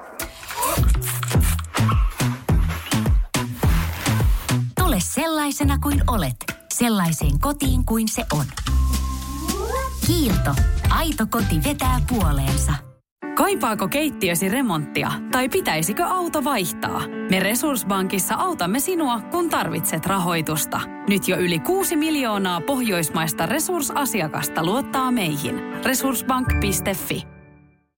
Tule sellaisena kuin olet, sellaiseen kotiin kuin se on. Kiilto. Aito koti vetää puoleensa. Kaipaako keittiösi remonttia tai pitäisikö auto vaihtaa? Me Resurssbankissa autamme sinua, kun tarvitset rahoitusta. Nyt jo yli 6 miljoonaa pohjoismaista resursasiakasta luottaa meihin. Resurssbank.fi